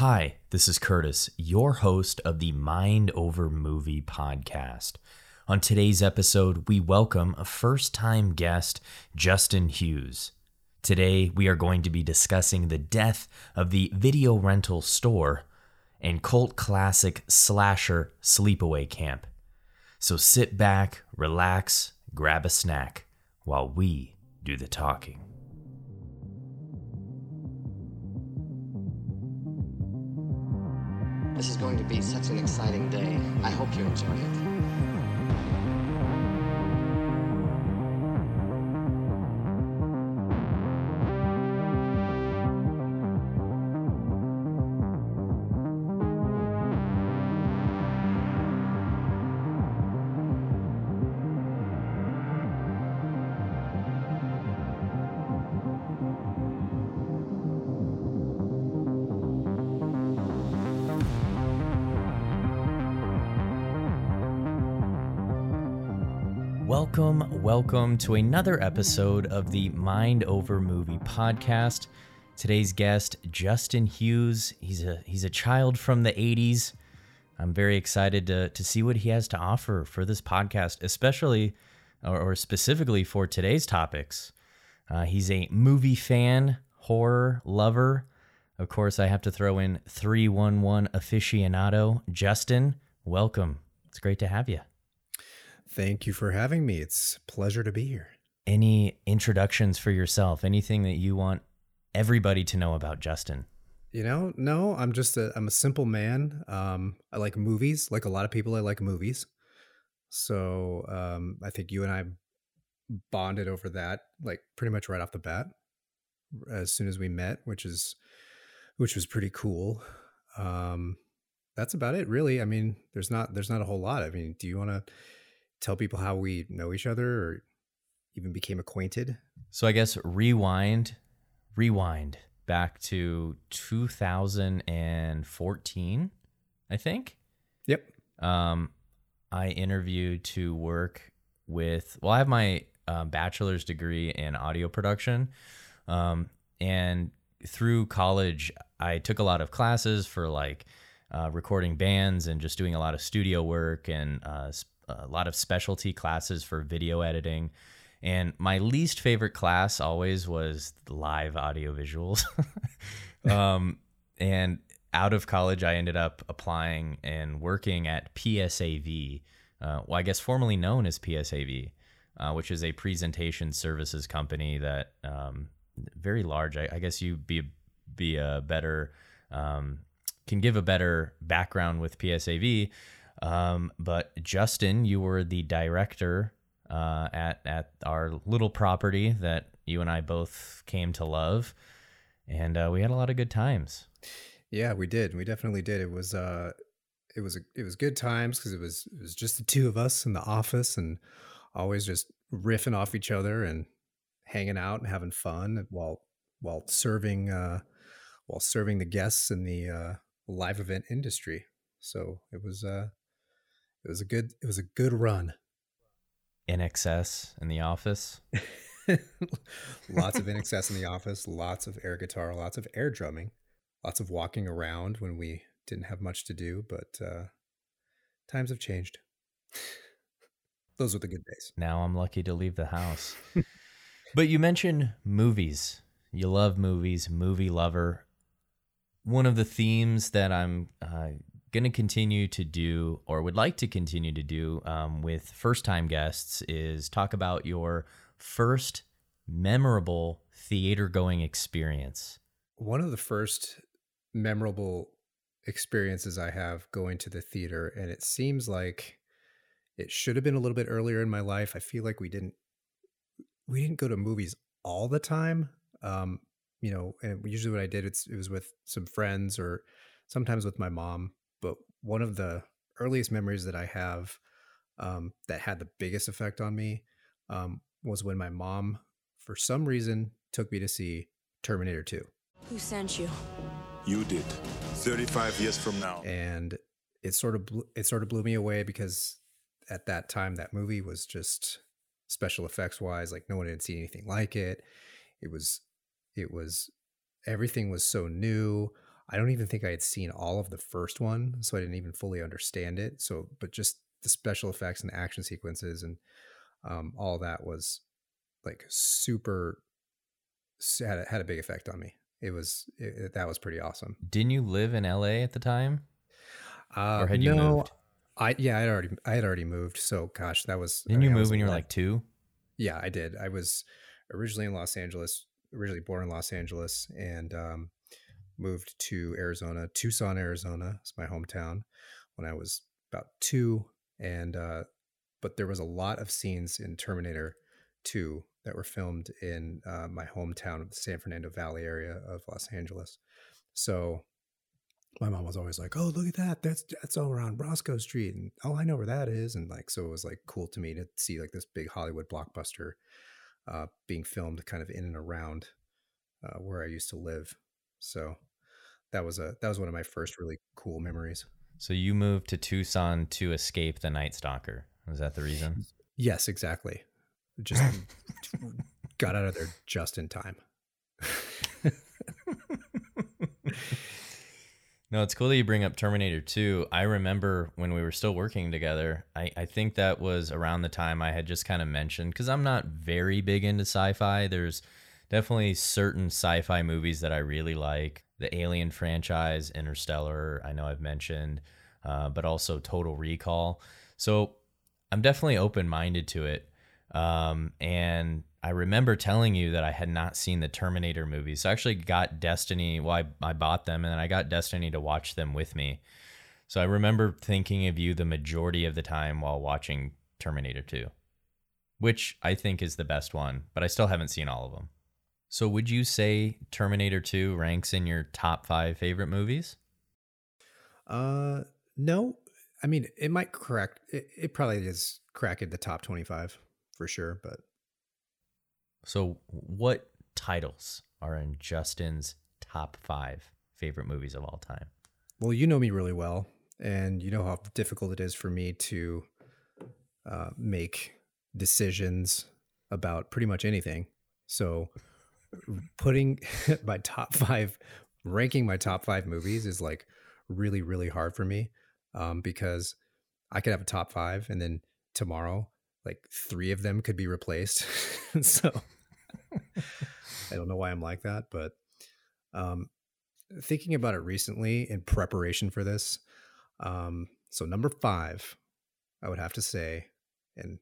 Hi, this is Kurtis, your host of the Mind Over Movie podcast. On today's episode, we welcome a first time guest, Justin Hughes. Today, we are going to be discussing the death of the video rental store and cult classic slasher sleepaway camp. So sit back, relax, grab a snack while we do the talking. This is going to be such an exciting day. I hope you enjoy it. Welcome, to another episode of the Mind Over Movie podcast. Today's guest, Justin Hughes. He's a he's a child from the 80s. I'm very excited to to see what he has to offer for this podcast, especially or, or specifically for today's topics. Uh, he's a movie fan, horror lover. Of course, I have to throw in 311 aficionado. Justin, welcome. It's great to have you. Thank you for having me. It's a pleasure to be here. any introductions for yourself anything that you want everybody to know about justin You know, no, I'm just a I'm a simple man. Um, I like movies, like a lot of people. I like movies. So um, I think you and I bonded over that, like pretty much right off the bat, as soon as we met, which is which was pretty cool. Um, that's about it, really. I mean, there's not there's not a whole lot. I mean, do you want to tell people how we know each other or even became acquainted? so i guess rewind rewind back to 2014 i think Yep. um, i interviewed to work with well i have my uh, bachelor's degree in audio production um, and through college i took a lot of classes for like uh, recording bands and just doing a lot of studio work and uh, a lot of specialty classes for video editing. And my least favorite class always was live audio visuals um, and out of college i ended up applying and working at psav uh, well i guess formerly known as psav uh, which is a presentation services company that um, very large. I, I guess you be be a better um, can give a better background with psav um, but justin you were the director uh, at at our little property that you and i both came to love and uh, we had a lot of good times Yeah, we did. We definitely did. It was uh it was a, it was good times because it was it was just the two of us in the office and always just riffing off each other and hanging out and having fun while while serving uh while serving the guests in the uh live event industry. So it was uh it was a good it was a good run. in excess in the office lots of in excess in the office, lots of air guitar, lots of air drumming, lots of walking around when we didn't have much to do, but uh, times have changed. Those were the good days. now i'm lucky to leave the house but you mentioned movies you love movies movie lover one of the themes that i'm uh, going to continue to do or would like to continue to do um, with first time guests is talk about your first memorable theater going experience One of the first memorable experiences I have going to the theater, and it seems like it should have been a little bit earlier in my life. I feel like we didn't we didn't go to movies all the time. Um, you know, and usually what I did it's it was with some friends or sometimes with my mom. But one of the earliest memories that I have um, that had the biggest effect on me um, was when my mom, for some reason, took me to see Terminator 2. Who sent you? You did. 35 years from now. and it sort of blew, it sort of blew me away because at that time that movie was just special effects wise like no one had seen anything like it it was it was everything was so new I don't even think I had seen all of the first one, so I didn't even fully understand it. So, but just the special effects and the action sequences and um, all that was like super had a, had a big effect on me. It was it, that was pretty awesome. Didn't you live in LA at the time? Uh, Or had you moved? I yeah, I had already I had already moved. So gosh, that was. I Didn't you mean, I move when you were like two? Yeah, I did. I was originally in Los Angeles, originally born in Los Angeles, and um, moved to Arizona, Tucson, Arizona. It's my hometown when I was about two. And uh, but there was a lot of scenes in Terminator Two that were filmed in uh, my hometown of the San Fernando Valley area of Los Angeles. So my mom was always like, "Oh, look at that! That's that's all around Roscoe Street, and oh, I know where that is." And like, so it was like cool to me to see like this big Hollywood blockbuster uh, being filmed kind of in and around uh, where I used to live. So that was a that was one of my first really cool memories. So you moved to Tucson to escape the Night Stalker. Was that the reason? Yes, exactly. Just got out of there just in time. No, it's cool that you bring up Terminator 2. I remember when we were still working together, I, I think that was around the time I had just kind of mentioned, because I'm not very big into sci fi. There's definitely certain sci fi movies that I really like. The Alien franchise, Interstellar, I know I've mentioned, uh, but also Total Recall. So I'm definitely open minded to it. Um, and I remember telling you that I had not seen the Terminator movies. So I actually got Destiny. Well, I, I bought them and I got Destiny to watch them with me. So I remember thinking of you the majority of the time while watching Terminator 2, which I think is the best one, but I still haven't seen all of them. So would you say Terminator 2 ranks in your top five favorite movies? Uh, no, I mean it might crack. It, it probably is cracking the top twenty-five for sure. But So what titles are in Justin's top five favorite movies of all time? well, you know me really well, and you know how difficult it is for me to uh, make decisions about pretty much anything. So, putting my top five, ranking my top five movies is like really, really hard for me um, because I could have a top five, and then tomorrow, like three of them could be replaced. so, I don't know why I'm like that, but um, thinking about it recently in preparation for this. Um, so number five, I would have to say, and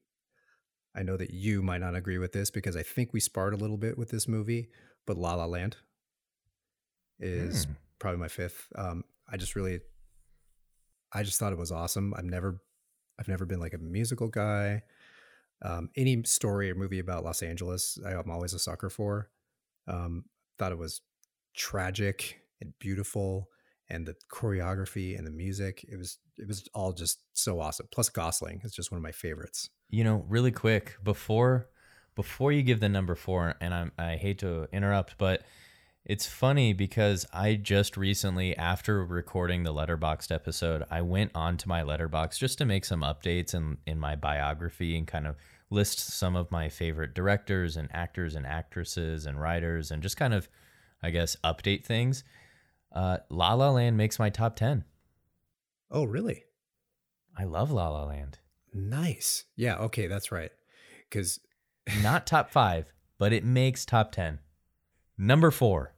I know that you might not agree with this because I think we sparred a little bit with this movie, but La La Land is Hmm. probably my fifth. Um, I just really, I just thought it was awesome. I've never, I've never been like a musical guy. Um, any story or movie about Los Angeles, I, I'm always a sucker for. Um, thought it was tragic and beautiful, and the choreography and the music. It was, it was all just so awesome. Plus, Gosling is just one of my favorites. You know, really quick before before you give the number four, and I'm I hate to interrupt, but it's funny because I just recently, after recording the Letterboxd episode, I went onto my Letterboxd just to make some updates in in my biography and kind of list some of my favorite directors and actors and actresses and writers and just kind of, I guess, update things. Uh, La La Land makes my top ten. Oh, really? I love La La Land. Nice. Yeah. Okay, that's right. Because Not top five, but it makes top 10. Number four.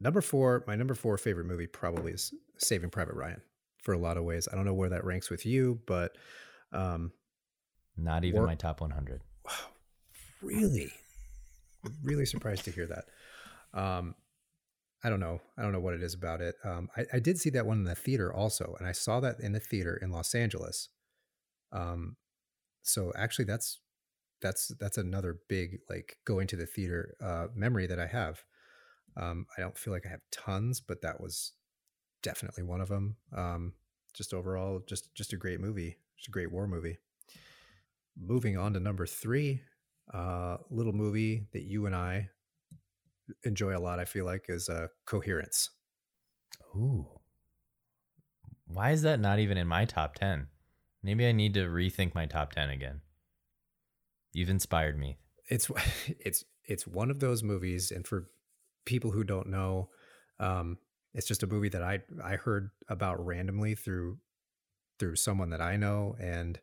number four, my number four favorite movie probably is Saving Private Ryan. For a lot of ways, I don't know where that ranks with you, but um, Not even Or- my top 100. Wow. really, really surprised to hear that. Um, I don't know. I don't know what it is about it. Um, I, I did see that one in the theater also, and I saw that in the theater in Los Angeles. Um, so actually, that's that's that's another big like going to the theater uh, memory that I have. Um, I don't feel like I have tons, but that was definitely one of them. Um, just overall, just just a great movie, just a great war movie. Moving on to number three, uh, little movie that you and I enjoy a lot. I feel like is uh, Coherence. Ooh. Why is that not even in my top 10? Maybe I need to rethink my top 10 again. You've inspired me. It's it's it's one of those movies, and for people who don't know, um, it's just a movie that I I heard about randomly through through someone that I know, and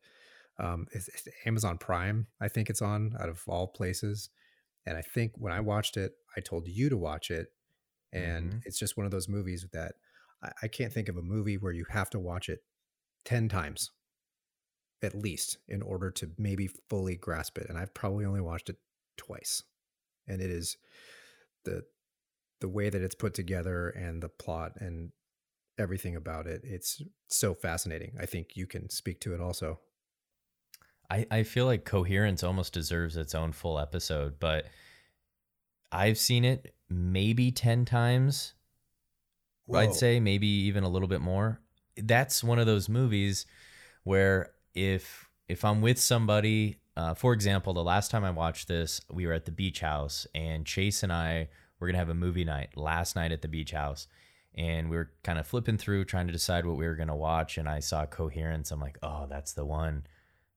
um, it's, it's Amazon Prime. I think it's on out of all places. And I think when I watched it, I told you to watch it, and Mhm. it's just one of those movies that I, I can't think of a movie where you have to watch it ten times at least in order to maybe fully grasp it. And I've probably only watched it twice, and it is the the way that it's put together and the plot and everything about it. It's so fascinating. I think you can speak to it also. I, I feel like Coherence almost deserves its own full episode, but I've seen it maybe 10 times. I'd say maybe even a little bit more. That's one of those movies where if if I'm with somebody, uh, for example, the last time I watched this, we were at the beach house and Chase and I were gonna have a movie night last night at the beach house. And we were kind of flipping through trying to decide what we were gonna watch, and I saw Coherence. I'm like, oh, that's the one.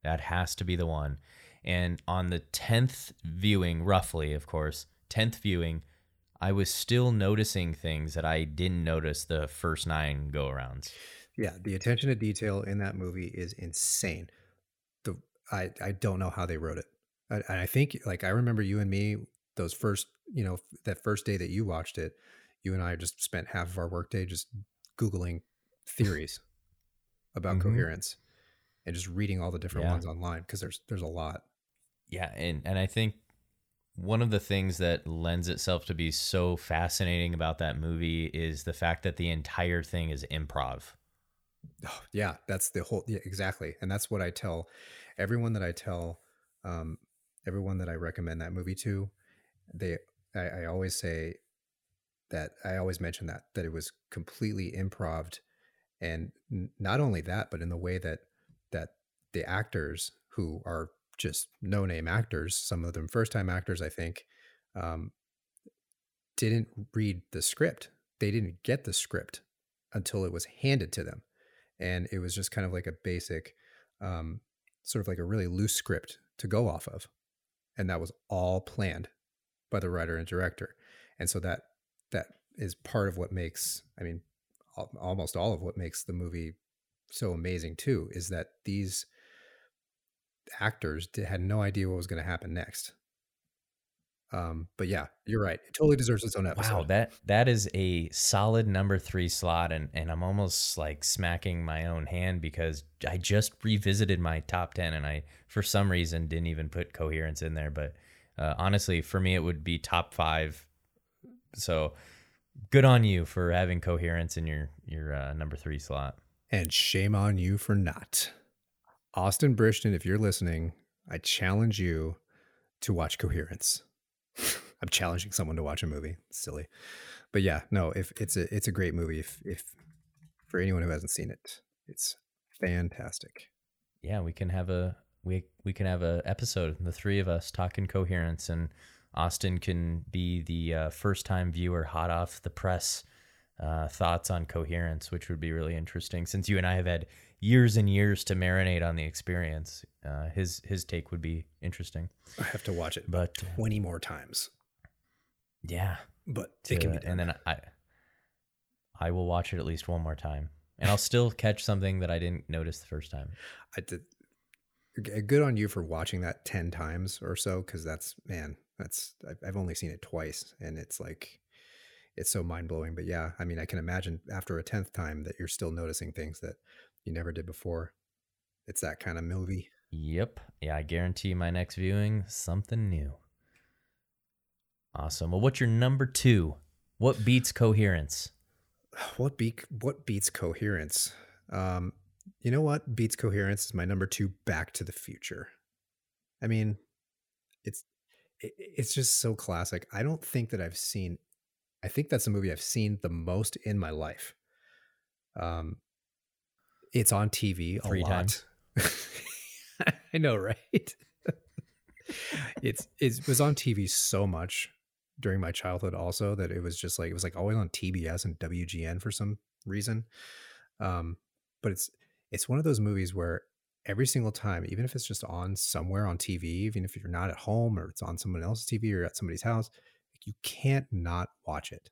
That has to be the one. And on the 10th viewing, roughly, of course, 10th viewing, I was still noticing things that I didn't notice the first nine go arounds. Yeah, the attention to detail in that movie is insane. The I I don't know how they wrote it. I, I think like I remember you and me those first you know that first day that you watched it, you and I just spent half of our workday just googling theories about Mhm. coherence and just reading all the different Yeah. ones online because there's there's a lot. Yeah, and, and I think one of the things that lends itself to be so fascinating about that movie is the fact that the entire thing is improv. Oh, yeah, that's the whole yeah, exactly. And that's what I tell everyone that I tell um everyone that I recommend that movie to. They I, I always say that I always mention that that it was completely improved and n- not only that but in the way that that the actors who are just no name actors, some of them first time actors I think um didn't read the script. They didn't get the script until it was handed to them. And it was just kind of like a basic um, sort of like a really loose script to go off of. And that was all planned by the writer and director. And so that that is part of what makes i mean almost all of what makes the movie so amazing too is that these actors had no idea what was going to happen next um but yeah you're right it totally deserves its own episode Wow, that that is a solid number three slot, and and I'm almost like smacking my own hand because I just revisited my top ten, and I for some reason didn't even put coherence in there. But uh, honestly, for me, it would be top five. So good on you for having coherence in your your uh, number three slot. And shame on you for not. Austin Brishton, if you're listening, I challenge you to watch Coherence. I'm challenging someone to watch a movie. It's silly. But yeah, no, if it's a it's a great movie if if for anyone who hasn't seen it. It's fantastic. Yeah, we can have a we we can have a episode, the three of us talking coherence, and Austin can be the uh, first time viewer, hot off the press, uh, thoughts on coherence, which would be really interesting. Since you and I have had years and years to marinate on the experience, uh, his his take would be interesting. I have to watch it But 20 more times. yeah, But to, it can be done. and then I I will watch it at least one more time, and I'll still catch something that I didn't notice the first time. I did good on you for watching that 10 times or so cuz that's man, that's I've only seen it twice and it's like it's so mind-blowing but yeah, I mean I can imagine after a 10th time that you're still noticing things that you never did before. It's that kind of movie. Yep. Yeah, I guarantee my next viewing something new. Awesome. Well, what's your number two? What beats coherence? What beat what beats coherence? Um you know what beats coherence is my number 2 Back to the Future. I mean, it's it, it's just so classic. I don't think that I've seen I think that's the movie I've seen the most in my life. Um it's on TV a Three lot. I know, right? it's it was on TV so much during my childhood also that it was just like it was like always on TBS and WGN for some reason. Um but it's it's one of those movies where every single time, even if it's just on somewhere on TV, even if you're not at home or it's on someone else's TV or at somebody's house, you can't not watch it.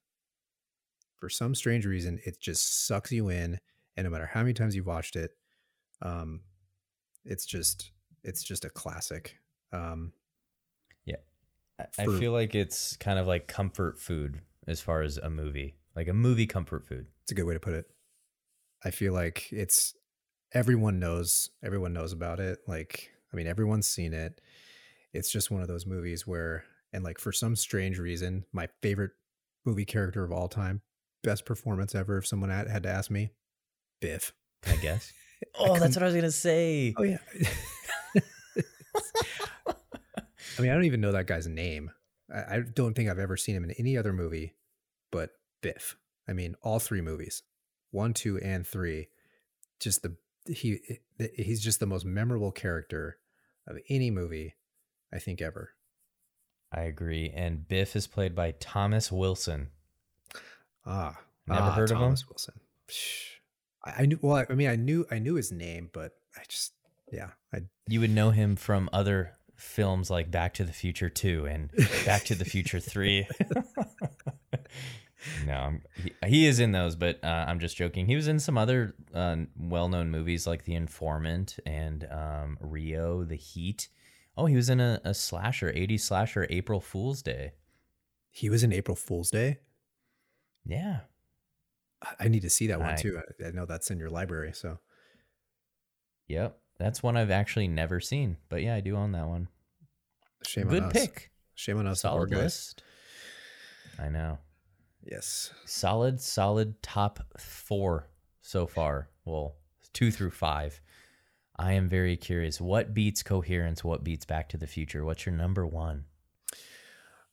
for some strange reason, it just sucks you in. And no matter how many times you've watched it, um, it's just it's just a classic. Um, Yeah. I, I feel like it's kind of like comfort food as far as a movie, like a movie comfort food. it's a good way to put it. I feel like it's everyone knows everyone knows about it. Like I mean, everyone's seen it. It's just one of those movies where, and like for some strange reason, my favorite movie character of all time, best performance ever. If someone had, had to ask me, Biff. I guess. oh, that's what I was gonna say. Oh yeah. I mean, I don't even know that guy's name. I, I don't think I've ever seen him in any other movie but Biff. I mean, all three movies, one, two, and three. Just the he eh, he's just the most memorable character of any movie I think ever. I agree. And Biff is played by Thomas Wilson. Ah, Never ah, heard of him? Thomas Wilson. I, I knew. Well, I mean, I knew I knew his name, but I just yeah, I You would know him from other films like Back to the Future 2 and Back to the Future 3. no, I'm, he, he is in those, but uh, I'm just joking. He was in some other uh, well known movies like The Informant and um, Rio, The Heat. Oh, he was in a, a slasher, 80s slasher, April Fool's Day. he was in April Fool's Day. Yeah. I- need to see that one I- too. I, know that's in your library, so Yep. That's one I've actually never seen, but yeah, I do own that one. shame Good on us. pick. Shame on us, Solid guys. list. I know. Yes. Solid, solid top four so far. Well, two through five. I am very curious. What beats coherence? What beats Back to the Future? What's your number one?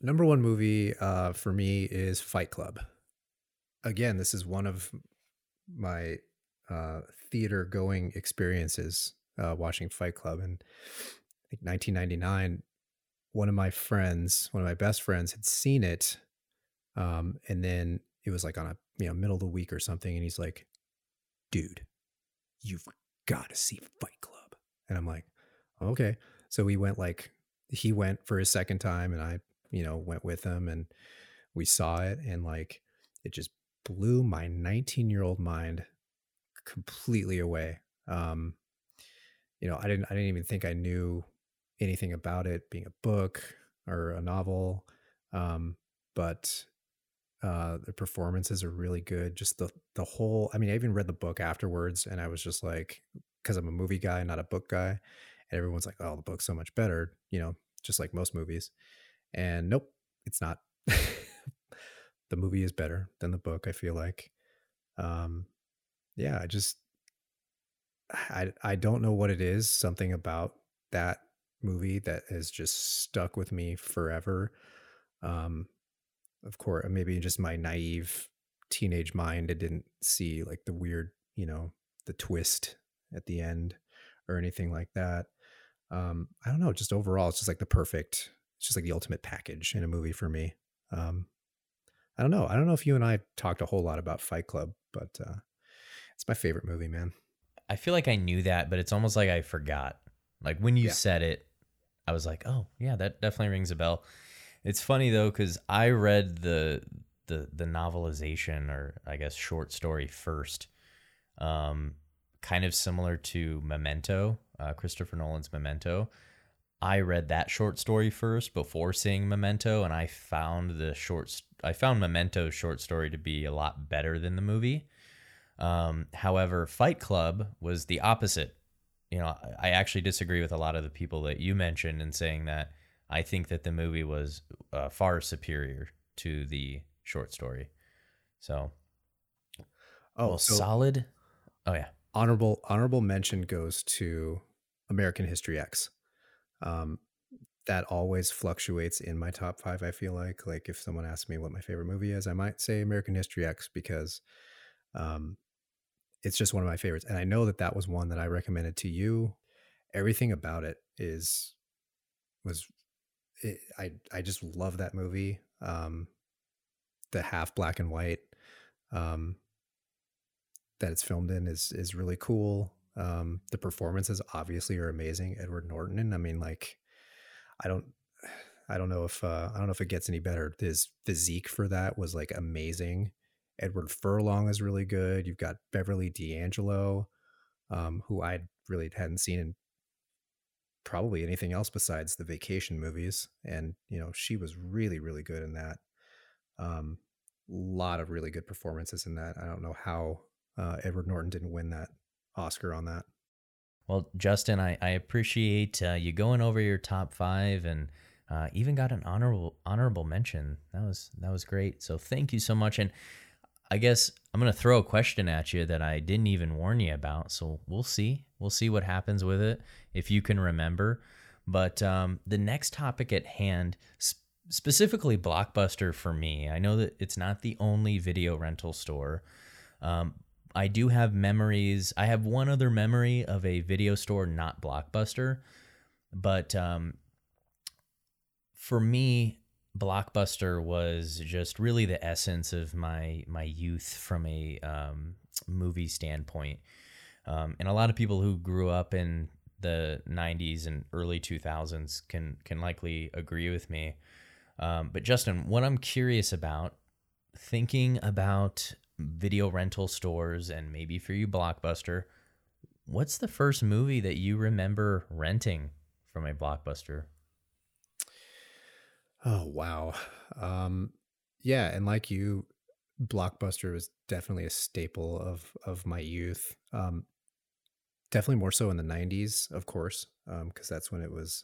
Number one movie uh, for me is Fight Club. Again, this is one of my uh, theater going experiences uh, watching Fight Club. And I think 1999, one of my friends, one of my best friends, had seen it. Um, and then it was like on a you know middle of the week or something, and he's like, "Dude, you've got to see Fight Club." And I'm like, "Okay." So we went like he went for his second time, and I you know went with him, and we saw it, and like it just blew my 19 year old mind completely away. Um, you know, I didn't I didn't even think I knew anything about it being a book or a novel. Um, but uh the performances are really good. Just the the whole I mean, I even read the book afterwards and I was just like because I'm a movie guy, not a book guy. And everyone's like, oh, the book's so much better, you know, just like most movies. And nope, it's not. the movie is better than the book, I feel like. Um yeah, I just I I don't know what it is, something about that movie that has just stuck with me forever. Um of course, maybe just my naive teenage mind I didn't see like the weird, you know, the twist at the end or anything like that. Um I don't know, just overall it's just like the perfect it's just like the ultimate package in a movie for me. Um I don't know. I don't know if you and I talked a whole lot about Fight Club, but uh it's my favorite movie, man. I feel like I knew that, but it's almost like I forgot. Like when you Yeah. said it, I was like, "Oh, yeah, that definitely rings a bell." It's funny though cuz I read the the the novelization or I guess short story first. Um kind of similar to Memento, uh, Christopher Nolan's Memento. I read that short story first before seeing Memento and I found the short I found Memento's short story to be a lot better than the movie. Um, however, Fight Club was the opposite. You know, I actually disagree with a lot of the people that you mentioned in saying that I think that the movie was uh, far superior to the short story. So, Oh, well, so solid. Oh yeah, honorable honorable mention goes to American History X. Um, that always fluctuates in my top five. I feel like like if someone asks me what my favorite movie is, I might say American History X because um, it's just one of my favorites, and I know that that was one that I recommended to you. Everything about it is was it, I I just love that movie. Um, the half black and white. Um, that it's filmed in is is really cool. Um, the performances obviously are amazing. Edward Norton. and I mean, like, I don't, I don't know if uh, I don't know if it gets any better. His physique for that was like amazing, Edward Furlong is really good. You've got Beverly D'Angelo, um, who I really hadn't seen in probably anything else besides the vacation movies. And, you know, she was really, really good in that. Um, lot of really good performances in that. I don't know how uh, Edward Norton didn't win that Oscar on that. Well, Justin, I, I appreciate uh, you going over your top five and uh, even got an honorable honorable mention. That was that was great. So thank you so much. And I guess I'm gonna throw a question at you that I didn't even warn you about. So we'll see. We'll see what happens with it if you can remember. But um, the next topic at hand, sp- specifically Blockbuster for me, I know that it's not the only video rental store. Um, I do have memories. I have one other memory of a video store, not Blockbuster, but um, for me, Blockbuster was just really the essence of my my youth from a um, movie standpoint. Um, and a lot of people who grew up in the 90s and early 2000s can can likely agree with me. Um, but Justin, what I'm curious about, thinking about video rental stores and maybe for you Blockbuster, what's the first movie that you remember renting from a Blockbuster? Oh wow. Um yeah, and like you Blockbuster was definitely a staple of of my youth. Um definitely more so in the 90s, of course, um because that's when it was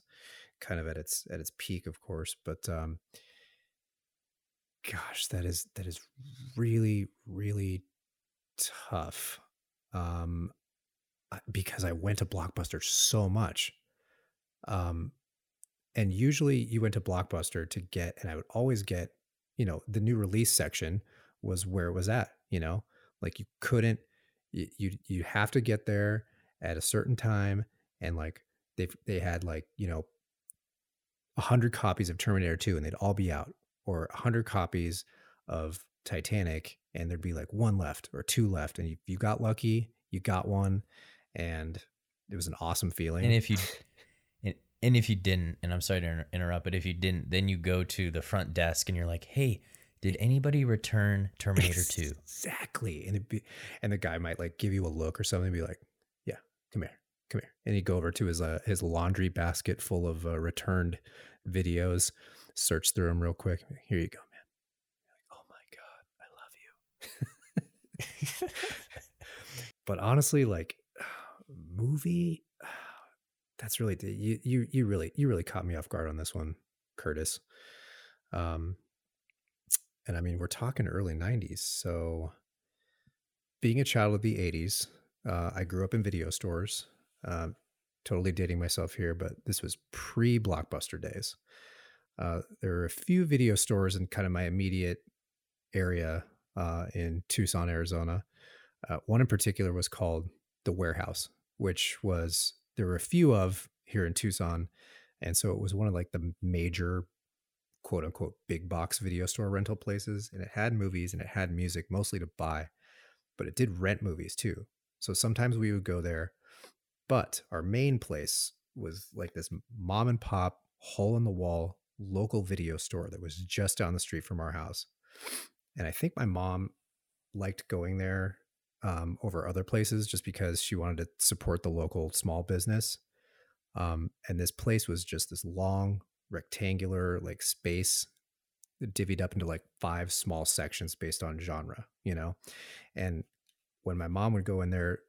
kind of at its at its peak, of course, but um gosh, that is that is really really tough. Um because I went to Blockbuster so much. Um and usually you went to Blockbuster to get and I would always get, you know, the new release section was where it was at, you know? Like you couldn't you you, you have to get there at a certain time and like they they had like, you know, 100 copies of Terminator 2 and they'd all be out or 100 copies of Titanic and there'd be like one left or two left and if you got lucky, you got one and it was an awesome feeling. And if you and, if you didn't, and I'm sorry to inter- interrupt, but if you didn't, then you go to the front desk and you're like, "Hey, did anybody return Terminator 2?" Exactly. And it'd be, and the guy might like give you a look or something and be like, "Yeah, come here. Come here." And he'd go over to his uh, his laundry basket full of uh, returned videos, search through them real quick. Here you go, man. Like, "Oh my god, I love you." but honestly, like movie that's really you you you really you really caught me off guard on this one, Kurtis. Um and I mean, we're talking early 90s. So being a child of the 80s, uh, I grew up in video stores. Uh, totally dating myself here, but this was pre Blockbuster days. Uh, there were a few video stores in kind of my immediate area uh, in Tucson, Arizona. Uh, one in particular was called The Warehouse, which was, there were a few of here in Tucson. And so it was one of like the major quote unquote big box video store rental places. And it had movies and it had music mostly to buy, but it did rent movies too. So sometimes we would go there. But our main place was like this mom and pop, hole in the wall local video store that was just down the street from our house. And I think my mom liked going there um, over other places just because she wanted to support the local small business. Um, and this place was just this long rectangular like space divvied up into like five small sections based on genre, you know? And when my mom would go in there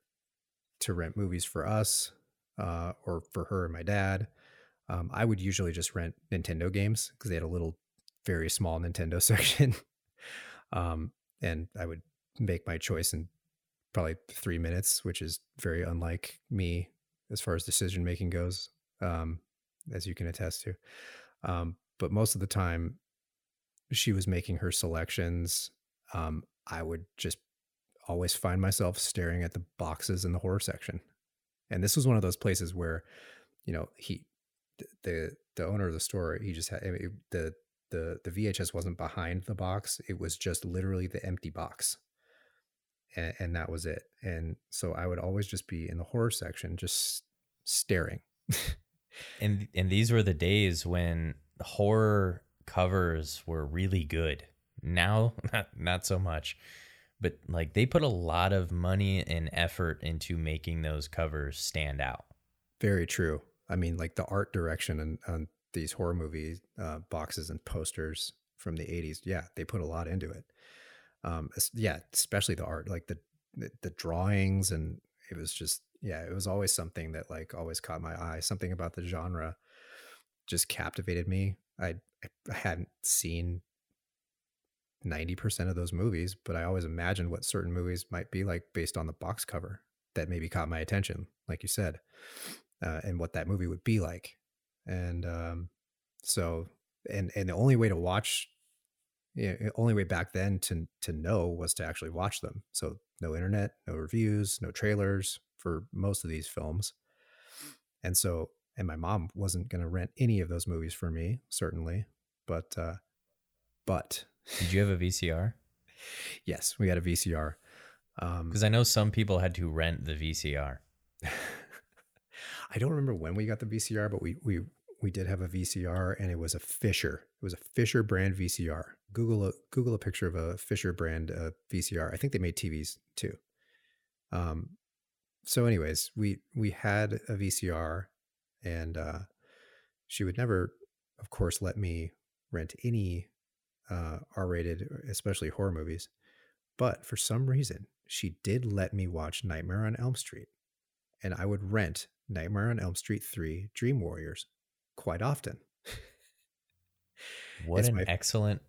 to rent movies for us uh, or for her and my dad, um, I would usually just rent Nintendo games because they had a little, very small Nintendo section. um, and I would make my choice in probably three minutes, which is very unlike me as far as decision making goes, um, as you can attest to. Um, but most of the time, she was making her selections. Um, I would just always find myself staring at the boxes in the horror section. And this was one of those places where, you know, he, the the owner of the store, he just had i the the the VHS wasn't behind the box; it was just literally the empty box, and, and that was it. And so I would always just be in the horror section, just staring. and and these were the days when horror covers were really good. Now, not, not so much. but like they put a lot of money and effort into making those covers stand out. Very true. I mean, like the art direction and on these horror movie uh, boxes and posters from the 80s, yeah, they put a lot into it. Um, yeah, especially the art, like the, the the drawings, and it was just yeah, it was always something that like always caught my eye. Something about the genre just captivated me. I I hadn't seen 90% of those movies, but I always imagined what certain movies might be like based on the box cover that maybe caught my attention, like you said, uh, and what that movie would be like. And um, so, and and the only way to watch, you know, only way back then to to know was to actually watch them. So no internet, no reviews, no trailers for most of these films. And so, and my mom wasn't going to rent any of those movies for me, certainly, but uh, but did you have a VCR? yes, we had a VCR. Because um, I know some people had to rent the VCR. I don't remember when we got the VCR, but we we we did have a VCR, and it was a Fisher. It was a Fisher brand VCR. Google a Google a picture of a Fisher brand uh, VCR. I think they made TVs too. Um. So, anyways, we we had a VCR, and uh, she would never, of course, let me rent any uh, R-rated, especially horror movies. But for some reason, she did let me watch Nightmare on Elm Street, and I would rent Nightmare on Elm Street 3 Dream Warriors quite often. what an my... excellent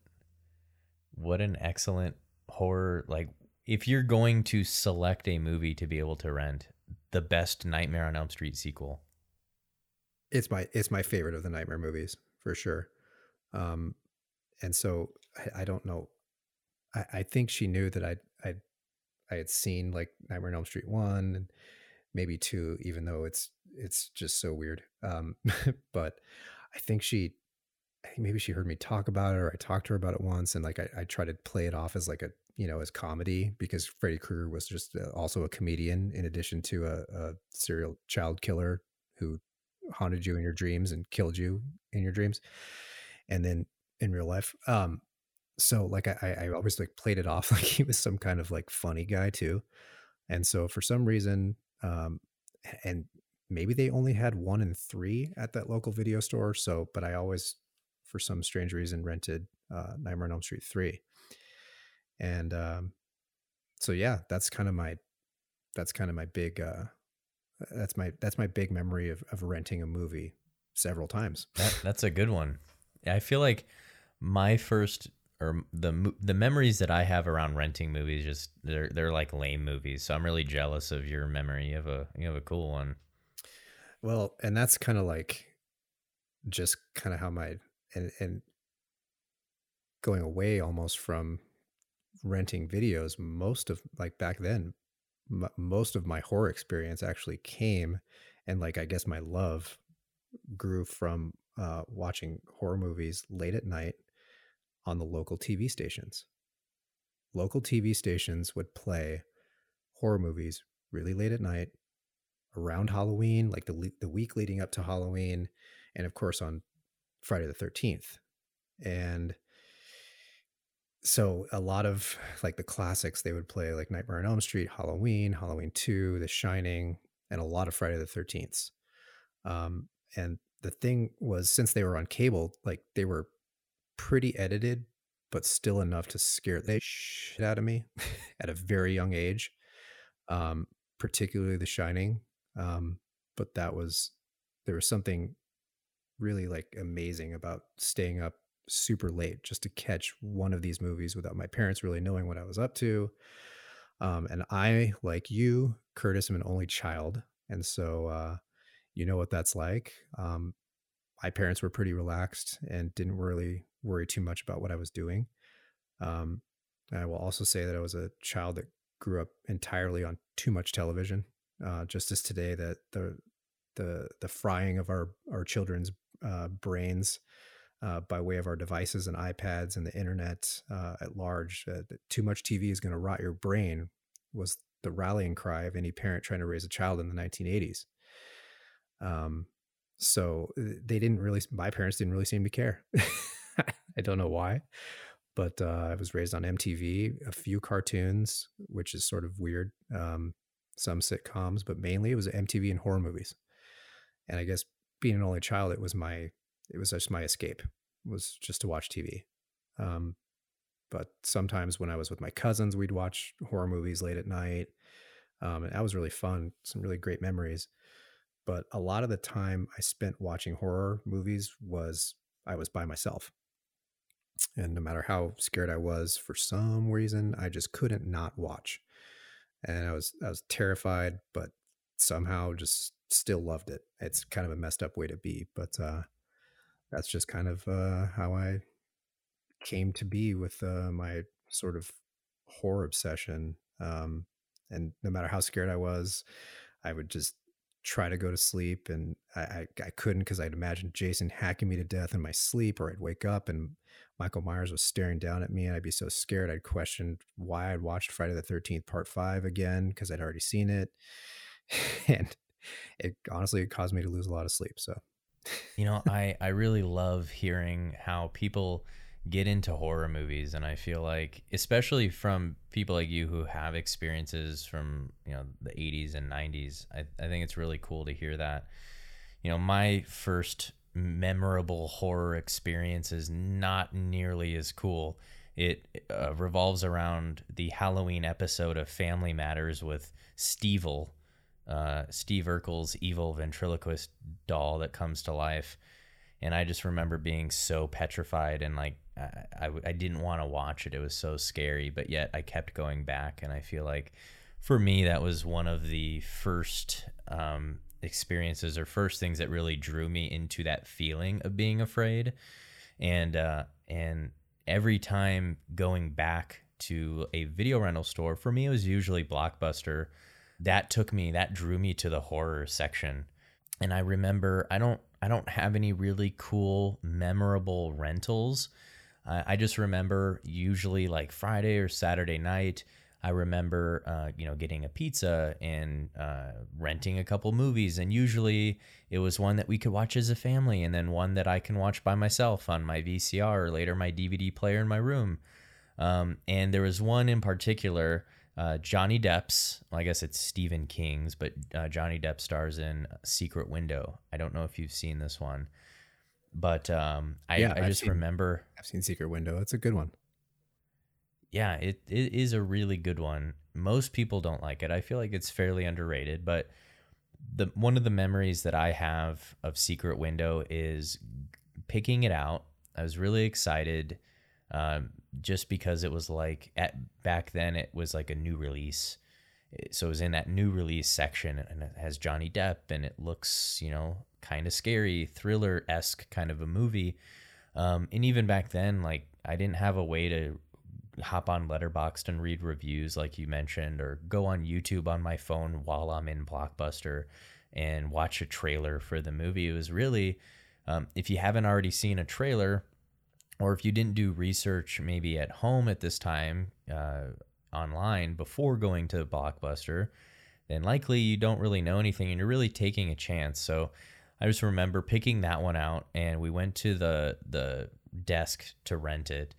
what an excellent horror like if you're going to select a movie to be able to rent the best Nightmare on Elm Street sequel. It's my it's my favorite of the Nightmare movies for sure. Um, and so I, I don't know. I, I, think she knew that I I I had seen like Nightmare on Elm Street one and maybe two, even though it's it's just so weird. Um, but I think she, I think maybe she heard me talk about it, or I talked to her about it once, and like I, I tried to play it off as like a you know as comedy because Freddy Krueger was just uh, also a comedian in addition to a, a serial child killer who haunted you in your dreams and killed you in your dreams. And then in real life. Um, so like I, I always like played it off like he was some kind of like funny guy too. And so for some reason, um, and maybe they only had one and three at that local video store. So, but I always, for some strange reason, rented uh, Nightmare on Elm Street three. And um, so yeah, that's kind of my, that's kind of my big, uh, that's my that's my big memory of of renting a movie several times. That, that's a good one. I feel like my first or the the memories that I have around renting movies just they're they're like lame movies. So I'm really jealous of your memory. You have a you have a cool one. Well, and that's kind of like just kind of how my and and going away almost from renting videos. Most of like back then, m- most of my horror experience actually came, and like I guess my love grew from uh, watching horror movies late at night on the local TV stations. Local TV stations would play horror movies really late at night around Halloween, like the the week leading up to Halloween, and of course on Friday the 13th. And so a lot of like the classics they would play like Nightmare on Elm Street, Halloween, Halloween 2, The Shining, and a lot of Friday the 13th. Um, and the thing was since they were on cable, like they were pretty edited, but still enough to scare the shit out of me at a very young age. Um, particularly The Shining. Um, but that was there was something really like amazing about staying up super late just to catch one of these movies without my parents really knowing what I was up to. Um, and I, like you, Kurtis, am an only child, and so uh, you know what that's like. Um, my parents were pretty relaxed and didn't really worry too much about what I was doing. Um, I will also say that I was a child that grew up entirely on too much television. Uh, just as today, that the the the frying of our our children's uh, brains uh, by way of our devices and iPads and the internet uh, at large, uh, too much TV is going to rot your brain was the rallying cry of any parent trying to raise a child in the 1980s. Um, so they didn't really, my parents didn't really seem to care. I don't know why, but I was raised on MTV, a few cartoons, which is sort of weird, um, some sitcoms, but mainly it was MTV and horror movies. And I guess being an only child, it was my it was just my escape was just to watch TV. Um, but sometimes when I was with my cousins, we'd watch horror movies late at night. Um, and that was really fun, some really great memories. But a lot of the time I spent watching horror movies was I was by myself. And no matter how scared I was, for some reason, I just couldn't not watch. And I was I was terrified, but somehow just still loved it. It's kind of a messed up way to be, but uh, that's just kind of uh, how I came to be with uh, my sort of horror obsession. Um, and no matter how scared I was, I would just try to go to sleep and I, I, I couldn't because I'd imagine Jason hacking me to death in my sleep or I'd wake up and Michael Myers was staring down at me and I'd be so scared I'd question why I'd watched Friday the 13th part 5 again because I'd already seen it. And it honestly it caused me to lose a lot of sleep so. You know I I really love hearing how people get into horror movies and i feel like especially from people like you who have experiences from you know the 80s and 90s i, I think it's really cool to hear that. You know my first memorable horror experience is not nearly as cool it uh, revolves around the halloween episode of family matters with Stevil, uh, steve urkel's evil ventriloquist doll that comes to life and I just remember being so petrified and like I, I, I didn't want to watch it. It was so scary, but yet I kept going back. And I feel like for me, that was one of the first um, experiences or first things that really drew me into that feeling of being afraid. And, uh, and every time going back to a video rental store, for me, it was usually Blockbuster. That took me, that drew me to the horror section. And I remember, I don't, I don't have any really cool, memorable rentals. Uh, I just remember usually like Friday or Saturday night. I remember, uh, you know, getting a pizza and uh, renting a couple movies, and usually it was one that we could watch as a family, and then one that I can watch by myself on my VCR or later my DVD player in my room. Um, and there was one in particular uh, Johnny Depp's, well, I guess it's Stephen King's, but uh, Johnny Depp stars in Secret Window. I don't know if you've seen this one, but um, I, yeah, I just seen, remember I've seen Secret Window. It's a good one. Yeah, it, it is a really good one. Most people don't like it. I feel like it's fairly underrated, but the one of the memories that I have of Secret Window is picking it out. I was really excited. Um, just because it was like at back then it was like a new release so it was in that new release section and it has Johnny Depp and it looks you know kind of scary thriller esque kind of a movie um, and even back then like I didn't have a way to hop on Letterboxd and read reviews like you mentioned or go on YouTube on my phone while I'm in Blockbuster and watch a trailer for the movie it was really um, if you haven't already seen a trailer or if you didn't do research maybe at home at this time uh, online before going to Blockbuster, then likely you don't really know anything and you're really taking a chance. So I just remember picking that one out and we went to the the desk to rent it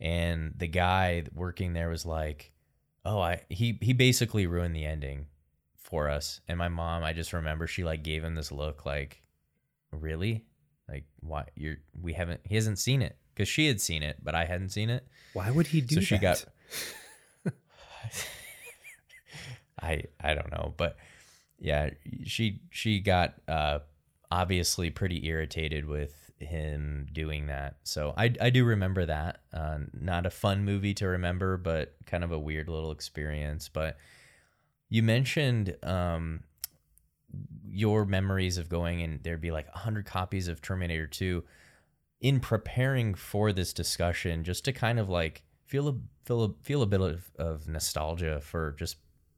and the guy working there was like, "Oh, I he he basically ruined the ending for us." And my mom, I just remember she like gave him this look like, "Really? Like why you're we haven't he hasn't seen it." because she had seen it, but I hadn't seen it. Why would he do so that? she got. I I don't know, but yeah, she she got uh, obviously pretty irritated with him doing that. So I I do remember that. Uh, not a fun movie to remember, but kind of a weird little experience. But you mentioned um, your memories of going and there'd be like 100 copies of Terminator 2 in preparing for this discussion, just to kind of like feel a feel a, feel a bit of, of nostalgia for just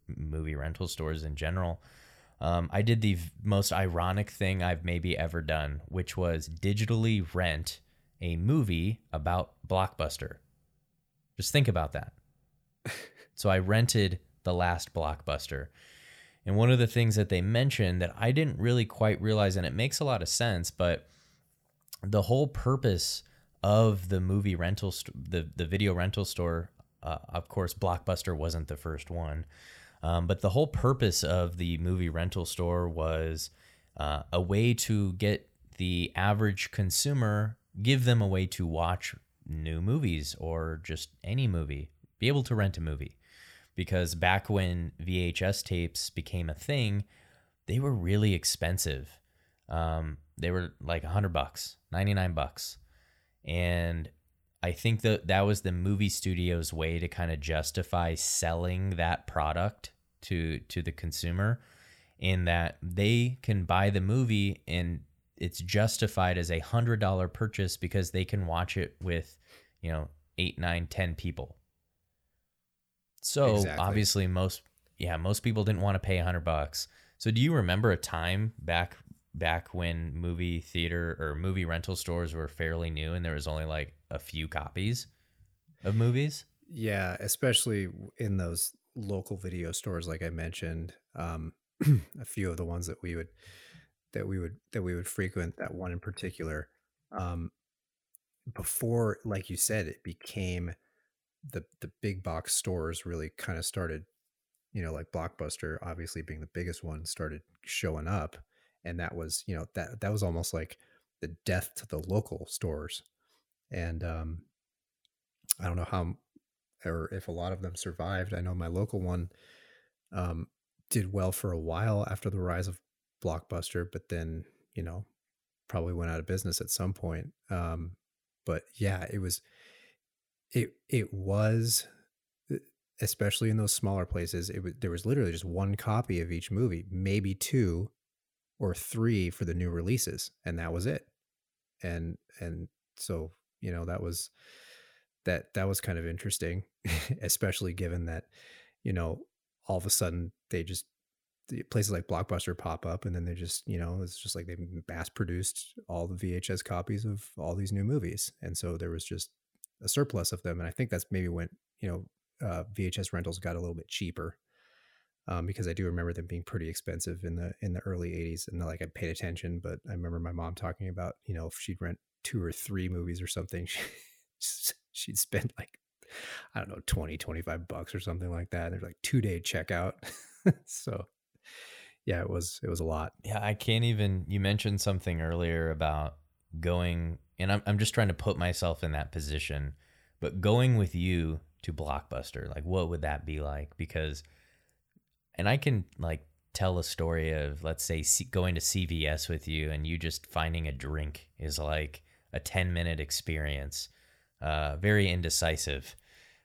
movie rental stores in general. Um, I did the most ironic thing I've maybe ever done, which was digitally rent a movie about Blockbuster. Just think about that. so I rented the last Blockbuster. And one of the things that they mentioned that I didn't really quite realize, and it makes a lot of sense, but the whole purpose of the movie rental, st- the the video rental store. Uh, of course, Blockbuster wasn't the first one, um, but the whole purpose of the movie rental store was uh, a way to get the average consumer, give them a way to watch new movies or just any movie, be able to rent a movie. Because back when VHS tapes became a thing, they were really expensive. Um, they were like a hundred bucks, ninety nine bucks, and I think that that was the movie studio's way to kind of justify selling that product to to the consumer, in that they can buy the movie and it's justified as a hundred dollar purchase because they can watch it with, you know, eight, nine, ten people. So Exactly. obviously most yeah, most people didn't want to pay a hundred bucks. So do you remember a time back back when movie theater or movie rental stores were fairly new and there was only like a few copies of movies? Yeah, especially in those local video stores, like I mentioned, um, a few of the ones that we would that we would that we would frequent. That one in particular, um, before, like you said, it became the the big box stores really kind of started. You know, like Blockbuster, obviously being the biggest one, started showing up, and that was you know that that was almost like the death to the local stores, and um, I don't know how or if a lot of them survived. I know my local one um, did well for a while after the rise of Blockbuster, but then you know probably went out of business at some point. Um, but yeah, it was it it was especially in those smaller places. It was there was literally just one copy of each movie, maybe two or three for the new releases, and that was it. And and so you know that was that that was kind of interesting, especially given that you know all of a sudden they just places like Blockbuster pop up, and then they just you know it's just like they mass produced all the VHS copies of all these new movies, and so there was just a surplus of them, and I think that's maybe when you know uh, VHS rentals got a little bit cheaper. Um, because I do remember them being pretty expensive in the in the early '80s, and like I paid attention, but I remember my mom talking about you know if she'd rent two or three movies or something, she'd spend like I don't know 20, 25 bucks or something like that. There's like two day checkout, so yeah, it was it was a lot. Yeah, I can't even. You mentioned something earlier about going, and I'm, I'm just trying to put myself in that position, but going with you to Blockbuster, like what would that be like? Because, and I can like tell a story of, let's say, C- going to CVS with you and you just finding a drink is like a 10 minute experience, uh, very indecisive.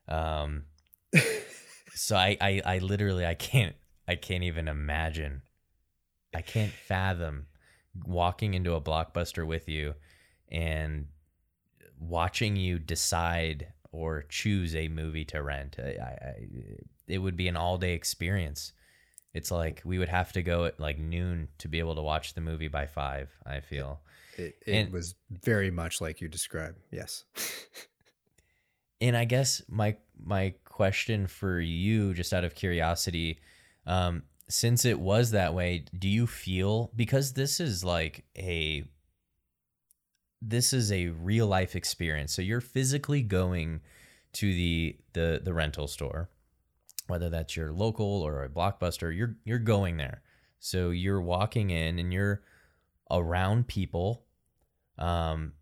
Um, so I, I, I literally, I can't, I can't even imagine I can't fathom walking into a blockbuster with you and watching you decide or choose a movie to rent. I, I, it would be an all day experience. It's like we would have to go at like noon to be able to watch the movie by five. I feel. It, it And- was very much like you described. Yes. And I guess my my question for you, just out of curiosity, um, since it was that way, do you feel because this is like a this is a real life experience. So you're physically going to the the the rental store, whether that's your local or a blockbuster, you're you're going there. So you're walking in and you're around people um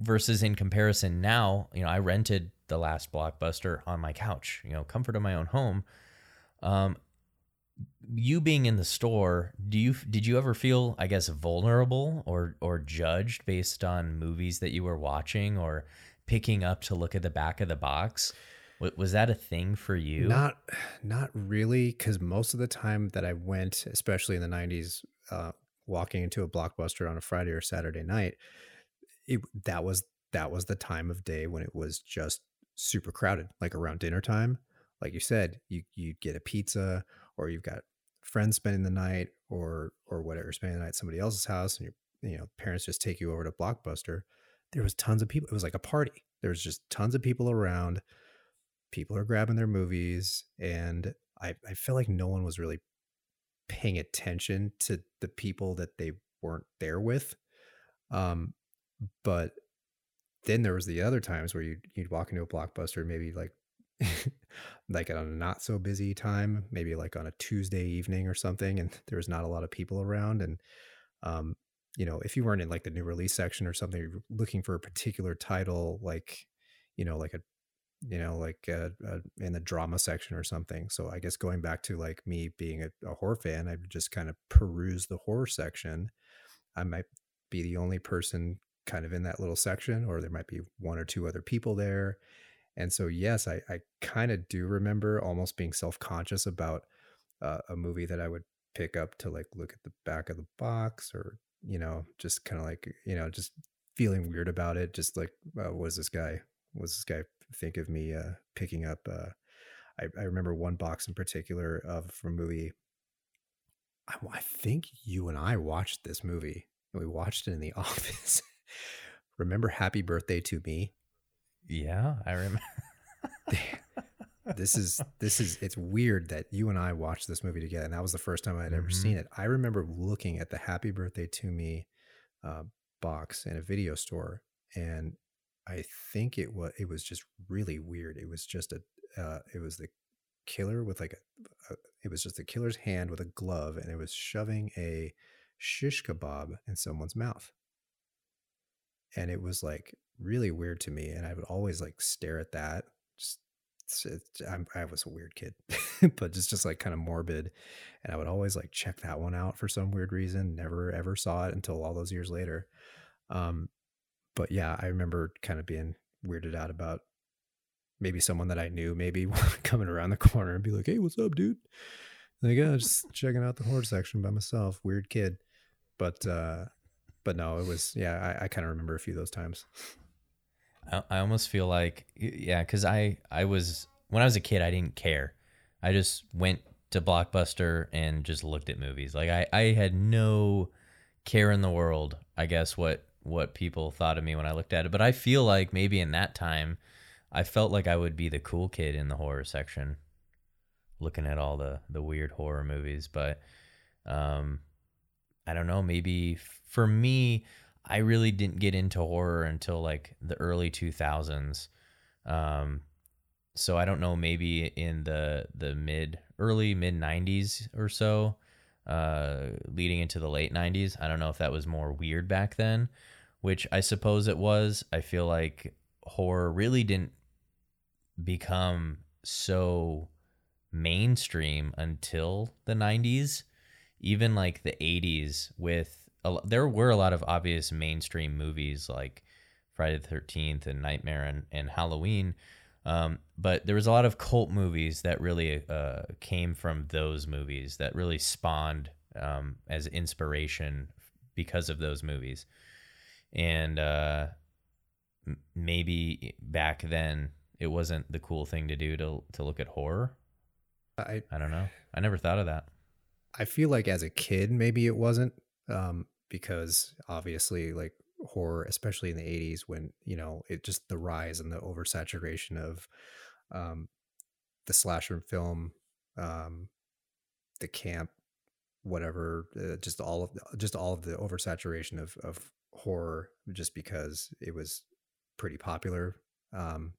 versus in comparison now you know i rented the last blockbuster on my couch you know comfort of my own home. Um you being in the store do you did you ever feel i guess vulnerable or or judged based on movies that you were watching or picking up to look at the back of the box? Was that a thing for you? Not not really, because most of the time that I went, especially in the '90s, uh, walking into a blockbuster on a Friday or Saturday night, it that was that was the time of day when it was just super crowded, like around dinner time. Like you said, you you get a pizza, or you've got friends spending the night, or or whatever, spending the night at somebody else's house, and your you know parents just take you over to Blockbuster. There was tons of people. It was like a party. There was just tons of people around people are grabbing their movies and I, I feel like no one was really paying attention to the people that they weren't there with um but then there was the other times where you'd, you'd walk into a blockbuster, maybe like, like on a not so busy time, maybe like on a Tuesday evening or something. And there was not a lot of people around. And, um, you know, if you weren't in like the new release section or something, looking for a particular title, like, you know, like a, you know, like uh, uh, in the drama section or something. So I guess going back to like me being a, a horror fan, I just kind of peruse the horror section. I might be the only person kind of in that little section, or there might be one or two other people there. And so, yes, I, I kind of do remember almost being self conscious about uh, a movie that I would pick up to like look at the back of the box or, you know, just kind of like, you know, just feeling weird about it. Just like, uh, does this guy, does this guy think of me uh, picking up? Uh, I, I remember one box in particular of a movie. I, I think you and I watched this movie. We watched it in the office. remember Happy Birthday to Me? Yeah, I remember. this is this is it's weird that you and I watched this movie together, and that was the first time I had ever Mhm. seen it. I remember looking at the Happy Birthday to Me uh, box in a video store, and I think it was it was just really weird. It was just a uh, it was the killer with like a, a it was just the killer's hand with a glove, and it was shoving a shish kebab in someone's mouth and it was like really weird to me and i would always like stare at that just I'm, i was a weird kid but just just like kind of morbid and i would always like check that one out for some weird reason never ever saw it until all those years later um but yeah i remember kind of being weirded out about maybe someone that i knew maybe coming around the corner and be like hey what's up dude like yeah just checking out the horror section by myself weird kid but uh but no, it was yeah. I, I kind of remember a few of those times. I, I almost feel like yeah, because I I was when I was a kid, I didn't care. I just went to Blockbuster and just looked at movies. Like I I had no care in the world. I guess what what people thought of me when I looked at it. But I feel like maybe in that time, I felt like I would be the cool kid in the horror section, looking at all the the weird horror movies. But um, I don't know. Maybe for me, I really didn't get into horror until like the early 2000s. Um, so I don't know. Maybe in the the mid early mid 90s or so, uh, leading into the late 90s. I don't know if that was more weird back then, which I suppose it was. I feel like horror really didn't become so mainstream until the 90s even like the 80s with a, there were a lot of obvious mainstream movies like friday the 13th and nightmare and, and halloween um, but there was a lot of cult movies that really uh, came from those movies that really spawned um, as inspiration because of those movies and uh, maybe back then it wasn't the cool thing to do to, to look at horror. I i don't know. I never thought of that. I feel like as a kid maybe it wasn't um, because obviously like horror, especially in the '80s when you know it just the rise and the oversaturation of um, the slasher film, um, the camp, whatever, uh, just all of just all of the oversaturation of of horror, just because it was pretty popular. Um,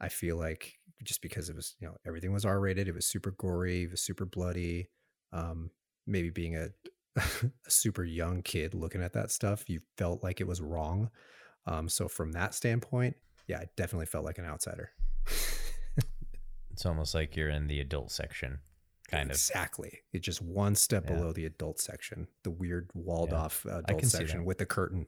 I feel like just because it was, you know, everything was R rated, it was super gory, it was super bloody. Um, maybe being a, a super young kid looking at that stuff, you felt like it was wrong. Um, so from that standpoint, yeah, I definitely felt like an outsider. It's almost like you're in the adult section, kind of. exactly. It's just one step Yeah. below the adult section, the weird walled Yeah. off uh, adult section with the curtain.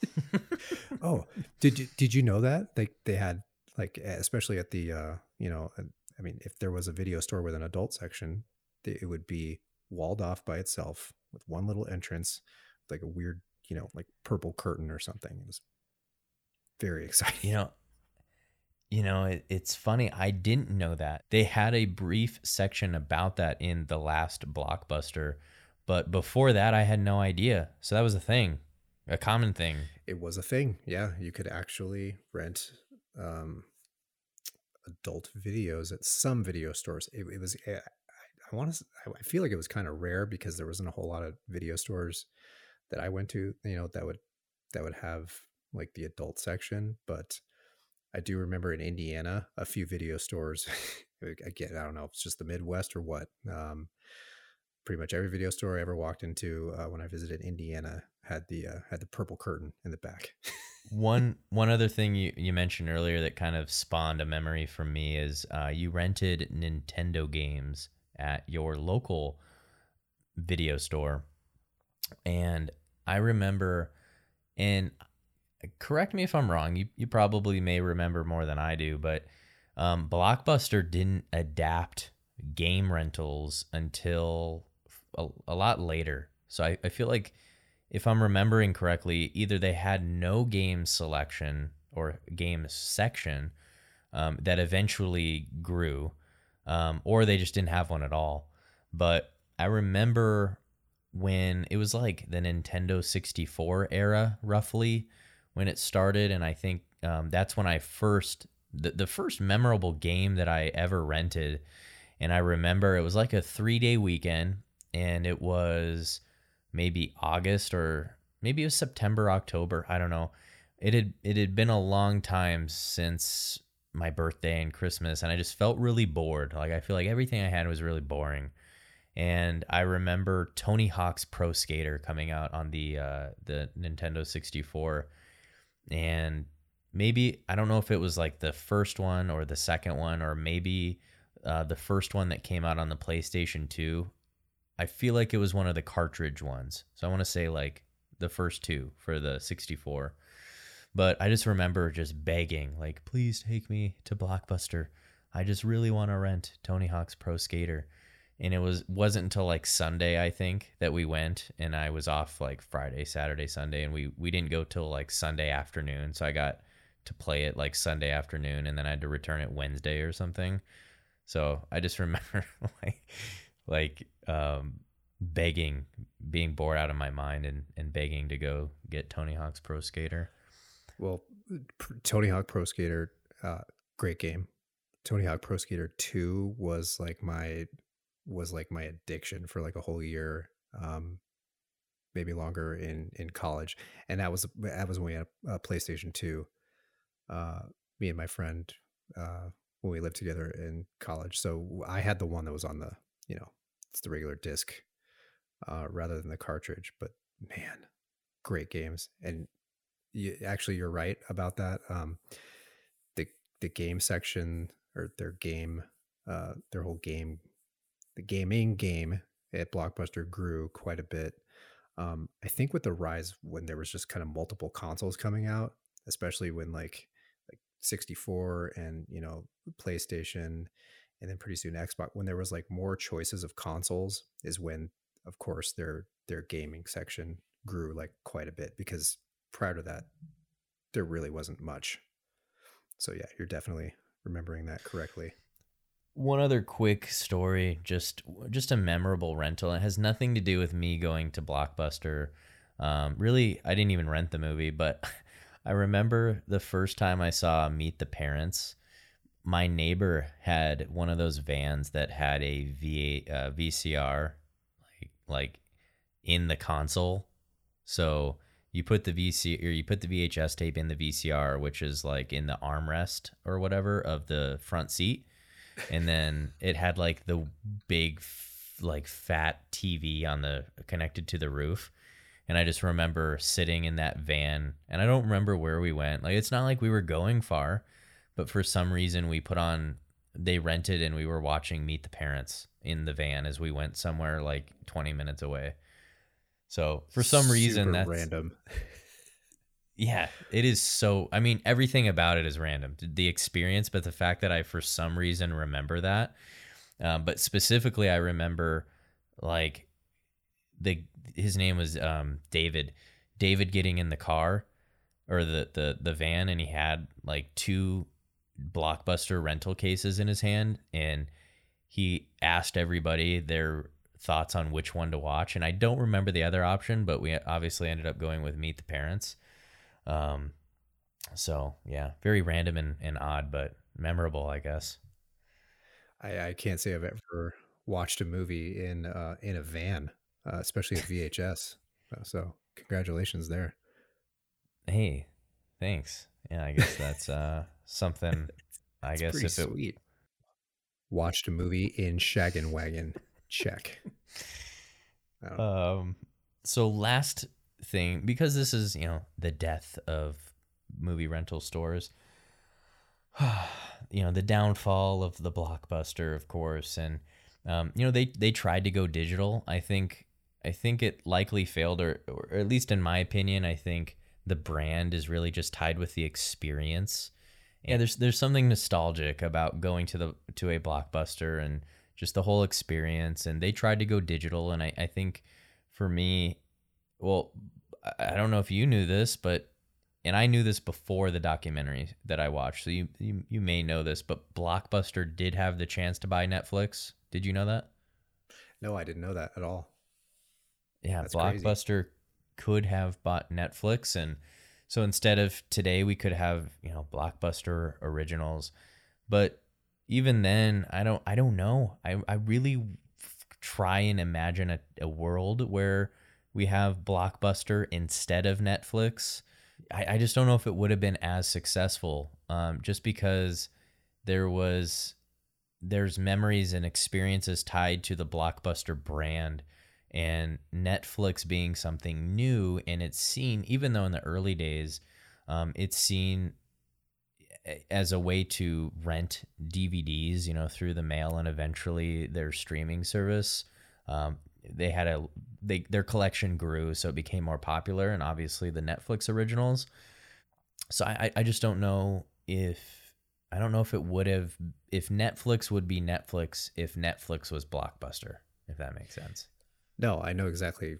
oh, did you did you know that they they had like especially at the uh you know uh, I mean if there was a video store with an adult section, it would be walled off by itself with one little entrance, like a weird you know like purple curtain or something. It was very exciting. You know, you know, it, it's funny. I didn't know that they had a brief section about that in the last blockbuster, but before that, I had no idea. So that was a thing, a common thing. It was a thing. Yeah, you could actually rent um, adult videos at some video stores. It, it was. eh, I, I want to. I feel like it was kind of rare because there wasn't a whole lot of video stores that I went to. You know that would that would have like the adult section, but I do remember in Indiana a few video stores. Again, I don't know if it's just the Midwest or what. Um, pretty much every video store I ever walked into uh, when I visited Indiana had the uh, had the purple curtain in the back. one one other thing you, you mentioned earlier that kind of spawned a memory from me is uh, you rented Nintendo games at your local video store, and I remember, and correct me if I'm wrong. You you probably may remember more than I do, but um, Blockbuster didn't adapt game rentals until a, a lot later. So I, I feel like if I'm remembering correctly, either they had no game selection or game section um, that eventually grew, um, or they just didn't have one at all. But I remember when it was like the Nintendo 64 era, roughly when it started, and I think um, that's when I first the, the first memorable game that I ever rented. And I remember it was like a three day weekend, and it was maybe August or maybe it was September, October. I don't know. It had it had been a long time since my birthday and Christmas, and I just felt really bored. Like I feel like everything I had was really boring. And I remember Tony Hawk's Pro Skater coming out on the uh, the Nintendo 64, and maybe I don't know if it was like the first one or the second one, or maybe uh, the first one that came out on the PlayStation 2. I feel like it was one of the cartridge ones. So I want to say like the first two for the 64. But I just remember just begging, like, please take me to Blockbuster. I just really want to rent Tony Hawk's Pro Skater. And it was wasn't until like Sunday, I think, that we went and I was off like Friday, Saturday, Sunday, and we we didn't go till like Sunday afternoon. So I got to play it like Sunday afternoon and then I had to return it Wednesday or something. So I just remember like like um, begging, being bored out of my mind, and and begging to go get Tony Hawk's Pro Skater. Well, Tony Hawk Pro Skater, uh, great game. Tony Hawk Pro Skater Two was like my was like my addiction for like a whole year, um, maybe longer in in college, and that was that was when we had a PlayStation Two. Uh, me and my friend uh, when we lived together in college. So I had the one that was on the you know it's the regular disc uh, rather than the cartridge. But man, great games. And you, actually, you're right about that. Um, the the game section or their game, uh, their whole game, the gaming game at Blockbuster grew quite a bit. Um, I think with the rise when there was just kind of multiple consoles coming out, especially when like like 64 and you know PlayStation and then pretty soon Xbox when there was like more choices of consoles is when of course their their gaming section grew like quite a bit because prior to that there really wasn't much. So yeah, you're definitely remembering that correctly. One other quick story, just just a memorable rental. It has nothing to do with me going to Blockbuster. Um, really, I didn't even rent the movie, but I remember the first time I saw Meet the Parents my neighbor had one of those vans that had a v, uh, VCR like like in the console. So you put the VC or you put the VHS tape in the VCR, which is like in the armrest or whatever of the front seat, and then it had like the big like fat TV on the connected to the roof. And I just remember sitting in that van, and I don't remember where we went. Like it's not like we were going far but for some reason we put on they rented and we were watching Meet the Parents in the van as we went somewhere like 20 minutes away. So for some Super reason that's random. yeah, it is so I mean everything about it is random. The experience, but the fact that I for some reason remember that. Um, but specifically I remember like the his name was um, David. David getting in the car or the the the van and he had like two blockbuster rental cases in his hand and he asked everybody their thoughts on which one to watch and i don't remember the other option but we obviously ended up going with meet the parents um so yeah very random and, and odd but memorable i guess I, I can't say i've ever watched a movie in uh in a van uh, especially a vhs uh, so congratulations there hey Thanks. Yeah, I guess that's uh something. I guess if it sweet. Watched a movie in Shaggin' Wagon. Check. I don't know. Um, so last thing, because this is you know the death of movie rental stores, you know the downfall of the blockbuster, of course, and um, you know they they tried to go digital. I think I think it likely failed, or, or at least in my opinion, I think the brand is really just tied with the experience. Yeah, there's there's something nostalgic about going to the to a blockbuster and just the whole experience. And they tried to go digital, and I, I think for me, well, I don't know if you knew this, but and I knew this before the documentary that I watched. So you you, you may know this, but Blockbuster did have the chance to buy Netflix. Did you know that? No, I didn't know that at all. Yeah, That's crazy. Blockbuster could have bought Netflix and so instead of today we could have, you know, Blockbuster originals. But even then, I don't I don't know. I I really f- try and imagine a, a world where we have Blockbuster instead of Netflix. I, I just don't know if it would have been as successful. Um, just because there was there's memories and experiences tied to the blockbuster brand and netflix being something new and it's seen even though in the early days um, it's seen as a way to rent dvds you know through the mail and eventually their streaming service um, they had a they their collection grew so it became more popular and obviously the netflix originals so I, I- just don't know if I don't know if it would have if Netflix would be Netflix if Netflix was Blockbuster, if that makes sense. No, I know exactly.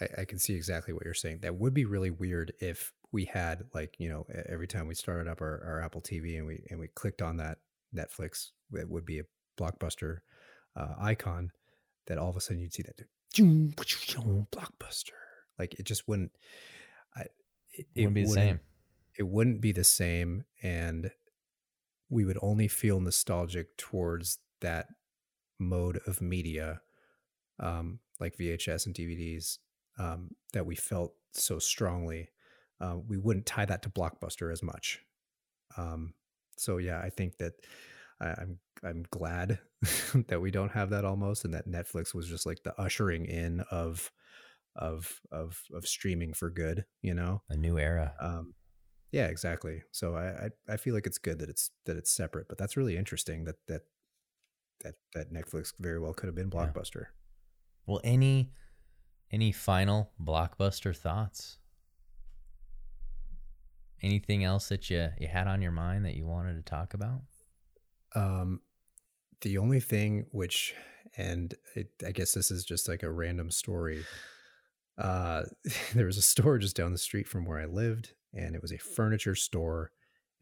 I, I can see exactly what you're saying. That would be really weird if we had like you know every time we started up our, our Apple TV and we and we clicked on that Netflix, it would be a blockbuster uh, icon. That all of a sudden you'd see that blockbuster. Like it just wouldn't. I, it, It wouldn't be the same. It wouldn't be the same, and we would only feel nostalgic towards that mode of media um, like VHS and DVDs um, that we felt so strongly. Uh, we wouldn't tie that to Blockbuster as much. Um, so yeah, I think that I, I'm I'm glad that we don't have that almost, and that Netflix was just like the ushering in of of of of streaming for good. You know, A new era. um, yeah, exactly. So I, I I feel like it's good that it's that it's separate, but that's really interesting that that that that Netflix very well could have been Yeah. Blockbuster. Well, any any final Blockbuster thoughts? Anything else that you you had on your mind that you wanted to talk about? Um, the only thing which, and it, I guess this is just like a random story. Uh, there was a store just down the street from where I lived, and it was a furniture store.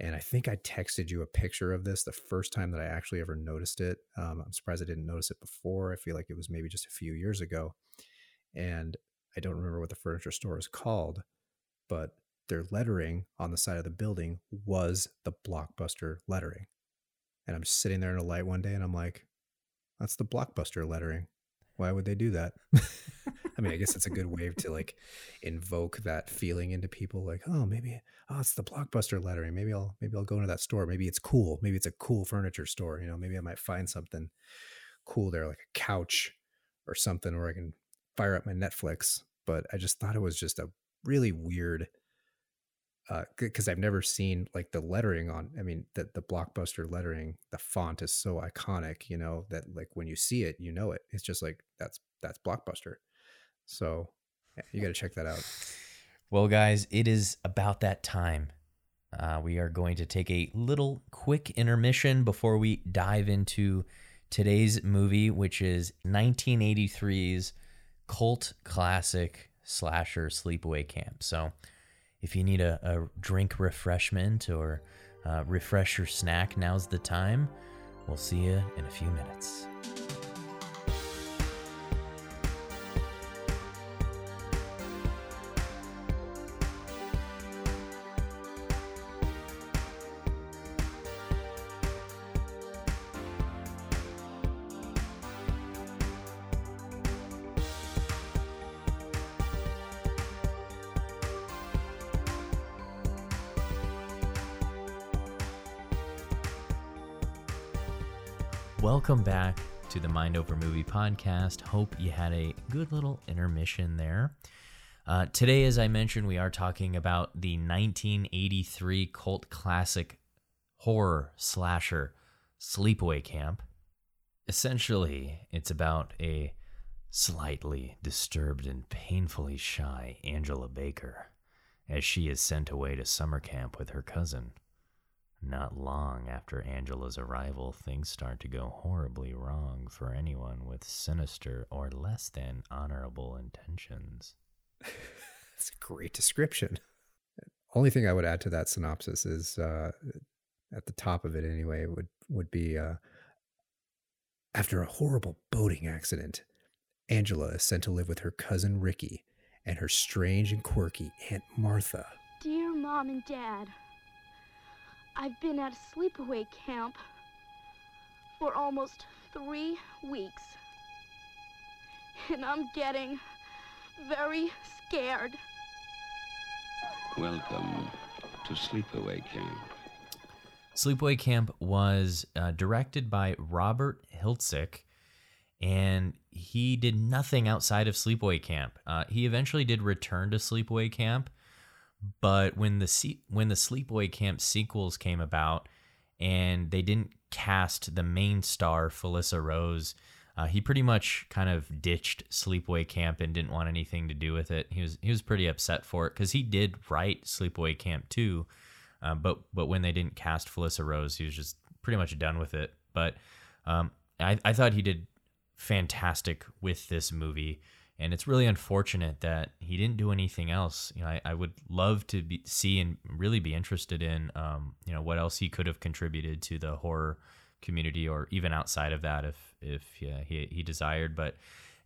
And I think I texted you a picture of this the first time that I actually ever noticed it. Um, I'm surprised I didn't notice it before. I feel like it was maybe just a few years ago. And I don't remember what the furniture store is called, but their lettering on the side of the building was the blockbuster lettering. And I'm sitting there in a light one day and I'm like, that's the blockbuster lettering. Why would they do that? I mean, I guess it's a good way to like invoke that feeling into people like, oh, maybe oh, it's the blockbuster lettering. Maybe I'll maybe I'll go into that store. Maybe it's cool. Maybe it's a cool furniture store. You know, maybe I might find something cool there, like a couch or something where I can fire up my Netflix. But I just thought it was just a really weird because I've never seen like the lettering on. I mean, the the blockbuster lettering, the font is so iconic, you know, that like when you see it, you know it. It's just like that's that's blockbuster. So yeah, you got to check that out. Well, guys, it is about that time. Uh, we are going to take a little quick intermission before we dive into today's movie, which is 1983's cult classic slasher Sleepaway Camp. So, if you need a, a drink refreshment or uh, refresh your snack, now's the time. We'll see you in a few minutes. Over Movie podcast. Hope you had a good little intermission there. Uh, today, as I mentioned, we are talking about the 1983 cult classic horror slasher Sleepaway Camp. Essentially, it's about a slightly disturbed and painfully shy Angela Baker as she is sent away to summer camp with her cousin. Not long after Angela's arrival, things start to go horribly wrong for anyone with sinister or less than honorable intentions. That's a great description. Only thing I would add to that synopsis is uh, at the top of it anyway would would be uh, after a horrible boating accident, Angela is sent to live with her cousin Ricky and her strange and quirky Aunt Martha. Dear Mom and Dad, I've been at a sleepaway camp for almost three weeks. And I'm getting very scared. Welcome to Sleepaway Camp. Sleepaway Camp was uh, directed by Robert Hiltzik, and he did nothing outside of Sleepaway Camp. Uh, he eventually did return to Sleepaway Camp, but when the when the Sleepaway Camp sequels came about, and they didn't cast the main star Felissa Rose, uh, he pretty much kind of ditched Sleepaway Camp and didn't want anything to do with it. He was he was pretty upset for it because he did write Sleepaway Camp too, uh, but but when they didn't cast Felissa Rose, he was just pretty much done with it. But um, I I thought he did fantastic with this movie, and it's really unfortunate that he didn't do anything else. You know, I, I would love to be, see and really be interested in um, you know what else he could have contributed to the horror community or even outside of that if if yeah, he he desired. But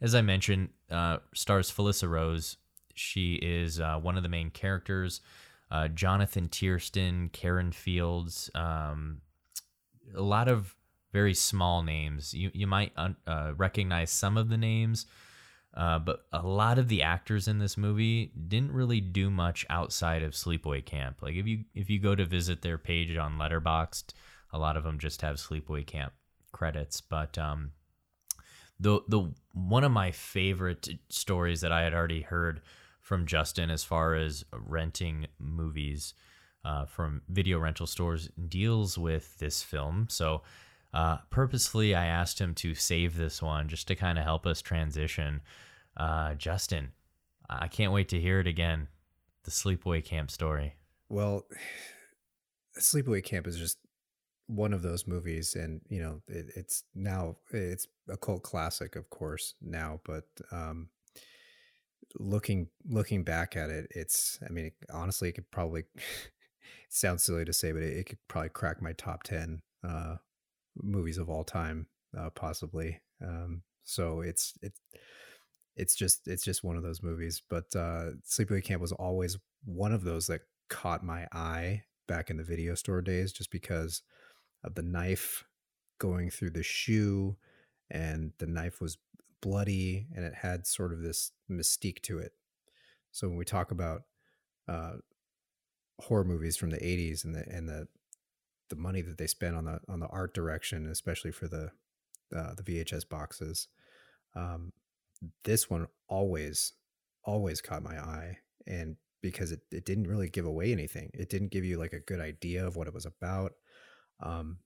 as I mentioned, uh, stars Felissa Rose. She is uh, one of the main characters. Uh, Jonathan Tiersten, Karen Fields, um, a lot of very small names. You you might uh, recognize some of the names, uh, but a lot of the actors in this movie didn't really do much outside of Sleepaway Camp. Like if you if you go to visit their page on Letterboxd, a lot of them just have Sleepaway Camp credits. But um, the the one of my favorite stories that I had already heard from Justin as far as renting movies uh, from video rental stores deals with this film. So uh, purposefully, I asked him to save this one just to kind of help us transition. Uh, Justin, I can't wait to hear it again. The Sleepaway Camp story. Well, Sleepaway Camp is just one of those movies, and you know it, it's now it's a cult classic, of course, now. But um, looking looking back at it, it's I mean, honestly, it could probably it sounds silly to say, but it, it could probably crack my top ten uh, movies of all time, uh, possibly. Um, so it's it's it's just it's just one of those movies. But uh, Sleepaway Camp was always one of those that caught my eye back in the video store days, just because of the knife going through the shoe, and the knife was bloody, and it had sort of this mystique to it. So when we talk about uh, horror movies from the 80s and the and the the money that they spent on the on the art direction, especially for the uh, the VHS boxes. Um, this one always always caught my eye, and because it it didn't really give away anything, it didn't give you like a good idea of what it was about. Um,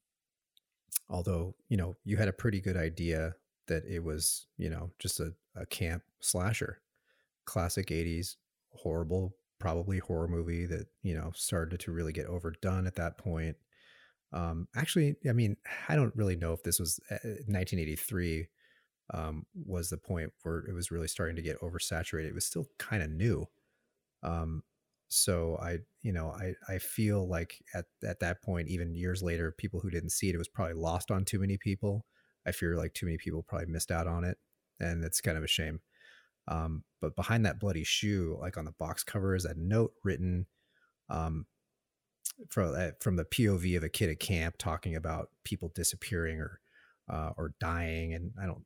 although you know you had a pretty good idea that it was you know just a, a camp slasher, classic '80s horrible probably horror movie that you know started to really get overdone at that point um, actually, I mean, I don't really know if this was 1983 uh, um, was the point where it was really starting to get oversaturated. It was still kind of new. Um, so I, you know, I, I feel like at, at that point, even years later, people who didn't see it, it was probably lost on too many people. I fear like too many people probably missed out on it. And it's kind of a shame. Um, but behind that bloody shoe, like on the box cover, is a note written um, from uh, from the POV of a kid at camp talking about people disappearing or uh, or dying, and I don't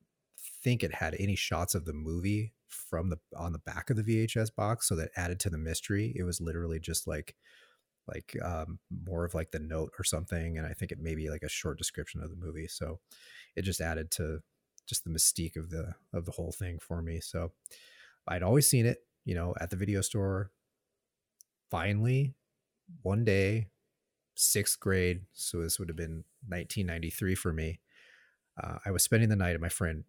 think it had any shots of the movie from the on the back of the VHS box, so that added to the mystery. It was literally just like like um, more of like the note or something, and I think it may be like a short description of the movie. So it just added to just the mystique of the of the whole thing for me. So I'd always seen it, you know, at the video store. Finally, one day, sixth grade, so this would have been 1993 for me. Uh, I was spending the night at my friend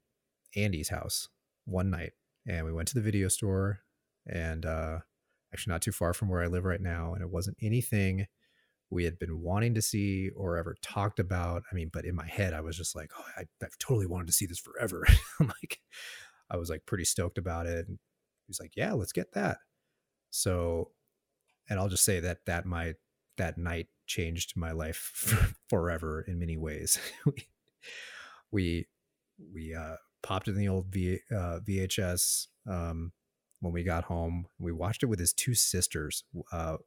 Andy's house one night, and we went to the video store, and uh, actually not too far from where I live right now, and it wasn't anything we had been wanting to see or ever talked about. I mean, but in my head, I was just like, oh, I, I've totally wanted to see this forever. I'm like, I was like pretty stoked about it. And he's like, yeah, let's get that. So, and I'll just say that that my that night changed my life forever in many ways. we, we uh, popped in the old v, uh, VHS um, when we got home. We watched it with his two sisters. Uh,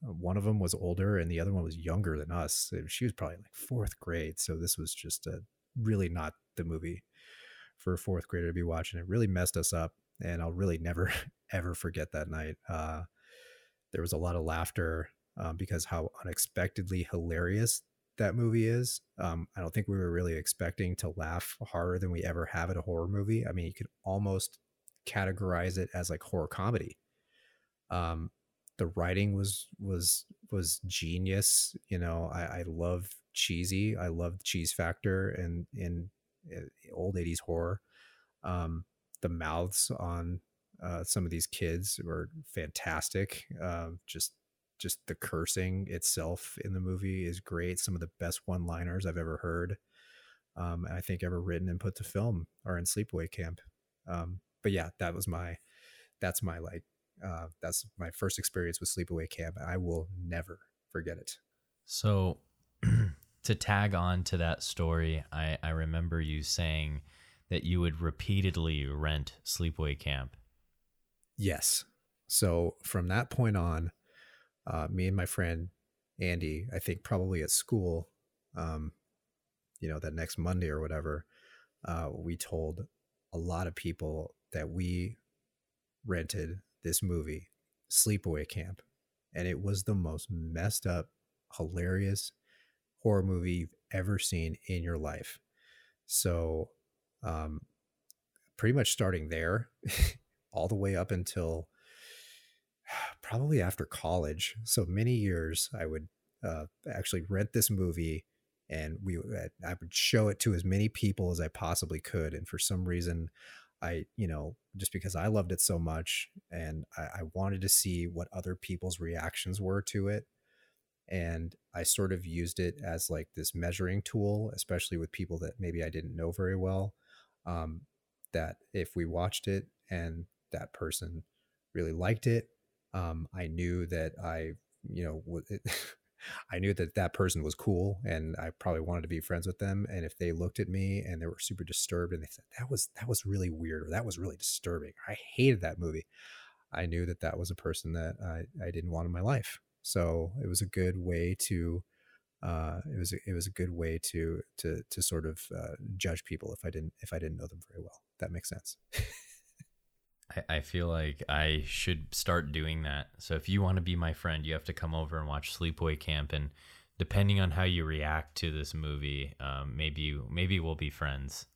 one of them was older and the other one was younger than us. She was probably like fourth grade. So this was just a, really not the movie for a fourth grader to be watching. It really messed us up. And I'll really never, ever forget that night. Uh, there was a lot of laughter um, because how unexpectedly hilarious that movie is. Um, I don't think we were really expecting to laugh harder than we ever have at a horror movie. I mean, you could almost categorize it as like horror comedy. Um, the writing was was was genius. You know, I, I love cheesy. I love cheese factor and in, in old '80s horror. Um, the mouths on uh, some of these kids were fantastic. Uh, just just the cursing itself in the movie is great. Some of the best one-liners I've ever heard. Um, I think ever written and put to film are in Sleepaway Camp. Um, but yeah, that was my that's my like uh, that's my first experience with Sleepaway Camp. I will never forget it. So, to tag on to that story, I, I remember you saying that you would repeatedly rent Sleepaway Camp. Yes. So, from that point on, uh, me and my friend Andy, I think probably at school, um, you know, that next Monday or whatever, uh, we told a lot of people that we rented this movie, Sleepaway Camp, and it was the most messed up, hilarious horror movie you've ever seen in your life. So, um, pretty much starting there, all the way up until probably after college. So many years, I would uh, actually rent this movie and we I would show it to as many people as I possibly could. And for some reason, I, you know, just because I loved it so much and I, I, wanted to see what other people's reactions were to it. And I sort of used it as like this measuring tool, especially with people that maybe I didn't know very well. Um, that if we watched it and that person really liked it, um, I knew that I, you know, I knew that that person was cool and I probably wanted to be friends with them. And if they looked at me and they were super disturbed and they said, that was, that was really weird or that was really disturbing, I hated that movie. I knew that that was a person that I, I didn't want in my life. So it was a good way to, uh, it was, it was a good way to, to, to sort of, uh, judge people if I didn't, if I didn't know them very well. That makes sense. I, I feel like I should start doing that. So if you want to be my friend, you have to come over and watch Sleepaway Camp, and depending on how you react to this movie, um, maybe maybe we'll be friends.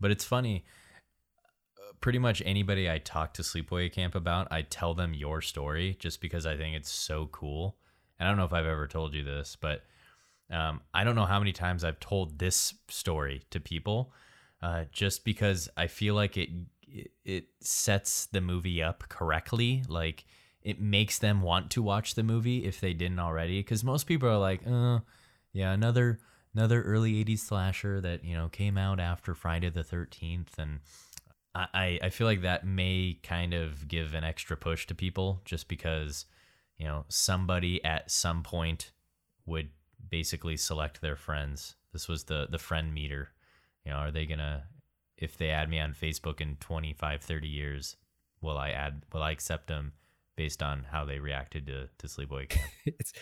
But it's funny. Pretty much anybody I talk to Sleepaway Camp about, I tell them your story just because I think it's so cool. And I don't know if I've ever told you this, but um, I don't know how many times I've told this story to people, uh, just because I feel like it it, sets the movie up correctly. Like it makes them want to watch the movie if they didn't already. Because most people are like, uh, yeah, another another early '80s slasher that you know came out after Friday the Thirteenth, and I I feel like that may kind of give an extra push to people just because you know somebody at some point would basically select their friends. This was the the friend meter. You know, are they gonna if they add me on Facebook in 25, 30 years, will I add, will I accept them based on how they reacted to, to Sleepaway Camp? it's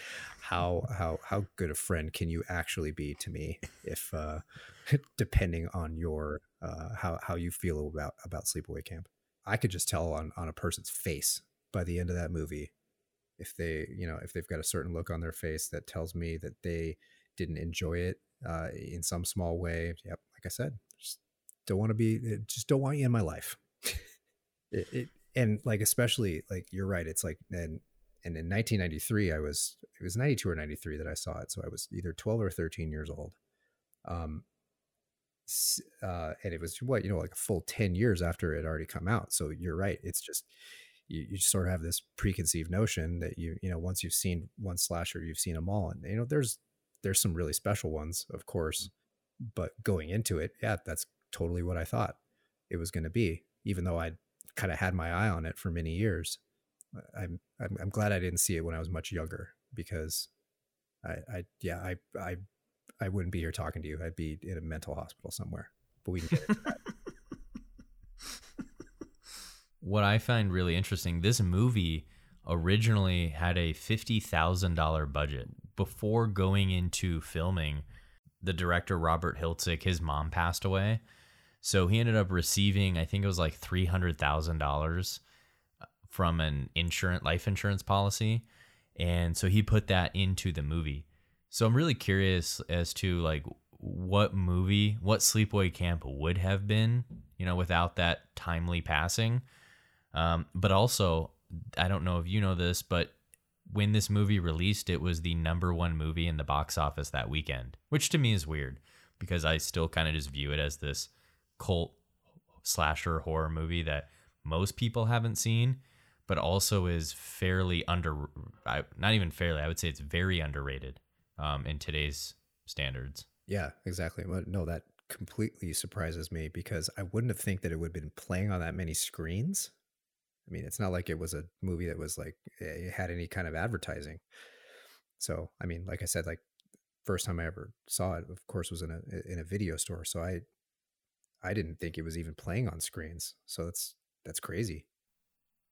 how, how, how good a friend can you actually be to me if, uh, depending on your, uh, how, how you feel about, about Sleepaway Camp. I could just tell on, on a person's face by the end of that movie if they, you know, if they've got a certain look on their face that tells me that they didn't enjoy it uh, in some small way. Yep, like I said, don't want to be, eh, just don't want you in my life. it, it, and like, especially like, you're right. It's like, and, and in 1993, I was, it was 92 or 93 that I saw it. So I was either 12 or 13 years old. Um, uh, and it was what, you know, like a full 10 years after it already come out. So you're right. It's just, you, you sort of have this preconceived notion that you, you know, once you've seen one slasher, you've seen them all. And, you know, there's, there's some really special ones, of course, but going into it, yeah, that's totally what I thought it was going to be, even though I'd kind of had my eye on it for many years. I'm, I'm, I'm glad I didn't see it when I was much younger because I, I, yeah, I, I, I wouldn't be here talking to you. I'd be in a mental hospital somewhere. But we can get into that. what I find really interesting, this movie originally had a $50,000 budget. Before going into filming, the director Robert Hiltzik, his mom passed away. So he ended up receiving, I think it was like $300,000 from an insurance life insurance policy. And so he put that into the movie. So I'm really curious as to like what movie, what Sleepaway Camp would have been, you know, without that timely passing. Um, but also, I don't know if you know this, but when this movie released, it was the number one movie in the box office that weekend, which to me is weird because I still kind of just view it as this cult slasher horror movie that most people haven't seen, but also is fairly under, not even fairly, I would say it's very underrated um, in today's standards. Yeah, exactly. No, that completely surprises me because I wouldn't have think that it would have been playing on that many screens. I mean, it's not like it was a movie that was like eh, it had any kind of advertising. So, I mean, like I said, like first time I ever saw it, of course, was in a in a video store. So I I didn't think it was even playing on screens. So that's that's crazy.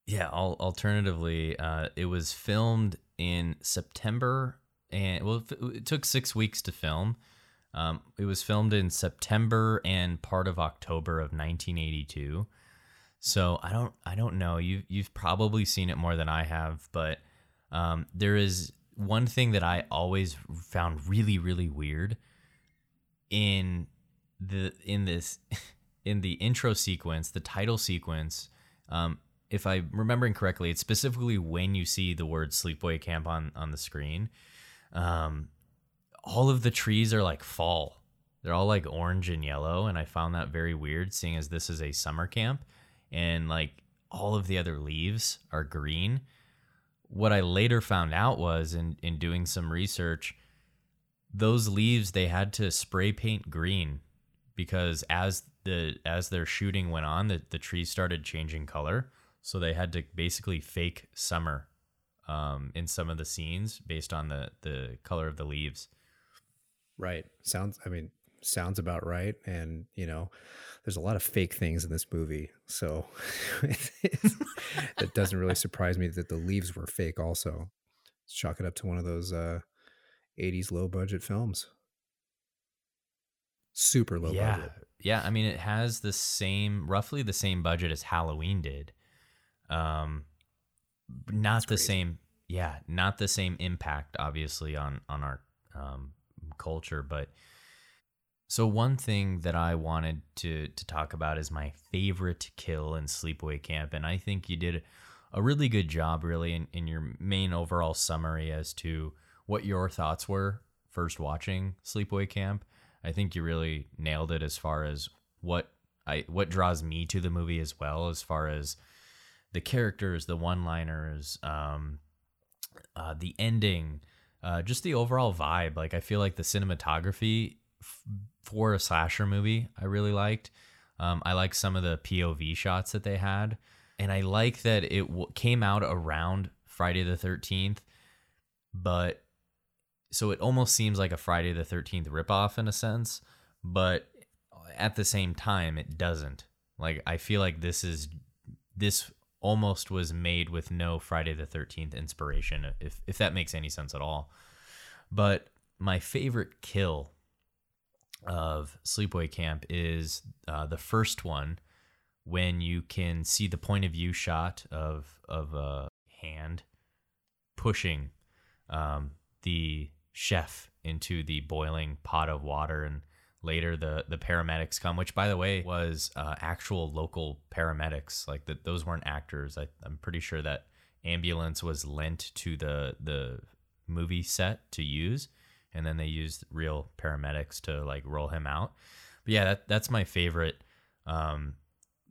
Yeah. Alternatively, uh, it was filmed in September, and well, it took six weeks to film. Um, it was filmed in September and part of October of 1982. So I don't I don't know. You you've probably seen it more than I have, but um, there is one thing that I always found really really weird in the in this in the intro sequence, the title sequence. Um, if I'm remembering correctly, it's specifically when you see the word sleepaway camp on on the screen. Um, all of the trees are like fall. They're all like orange and yellow, and I found that very weird, seeing as this is a summer camp and like all of the other leaves are green. What I later found out was in in doing some research, those leaves they had to spray paint green because as the as their shooting went on, the, the trees started changing color. So they had to basically fake summer um, in some of the scenes based on the the color of the leaves. Right. Sounds. I mean, sounds about right. And you know, there's a lot of fake things in this movie, so it doesn't really surprise me that the leaves were fake. Also, chalk it up to one of those uh, '80s low budget films. Super low yeah. budget. Yeah, I mean, it has the same, roughly the same budget as Halloween did. Um, not That's the crazy. same. Yeah, not the same impact, obviously, on on our um, culture, but so one thing that I wanted to to talk about is my favorite kill in Sleepaway Camp, and I think you did a really good job, really, in, in your main overall summary as to what your thoughts were first watching Sleepaway Camp. I think you really nailed it as far as what I what draws me to the movie as well, as far as the characters, the one-liners, um, uh, the ending, uh, just the overall vibe. Like I feel like the cinematography f- for a slasher movie, I really liked. Um, I like some of the POV shots that they had, and I like that it w- came out around Friday the Thirteenth, but so it almost seems like a Friday the Thirteenth ripoff in a sense, but at the same time, it doesn't. Like I feel like this is this almost was made with no Friday the Thirteenth inspiration, if if that makes any sense at all. But my favorite kill of Sleepaway Camp is uh, the first one when you can see the point of view shot of of a hand pushing um, the chef into the boiling pot of water and later the the paramedics come, which by the way was uh, actual local paramedics. Like that, those weren't actors. I, I'm pretty sure that ambulance was lent to the the movie set to use, and then they used real paramedics to like roll him out. But yeah, that that's my favorite. Um,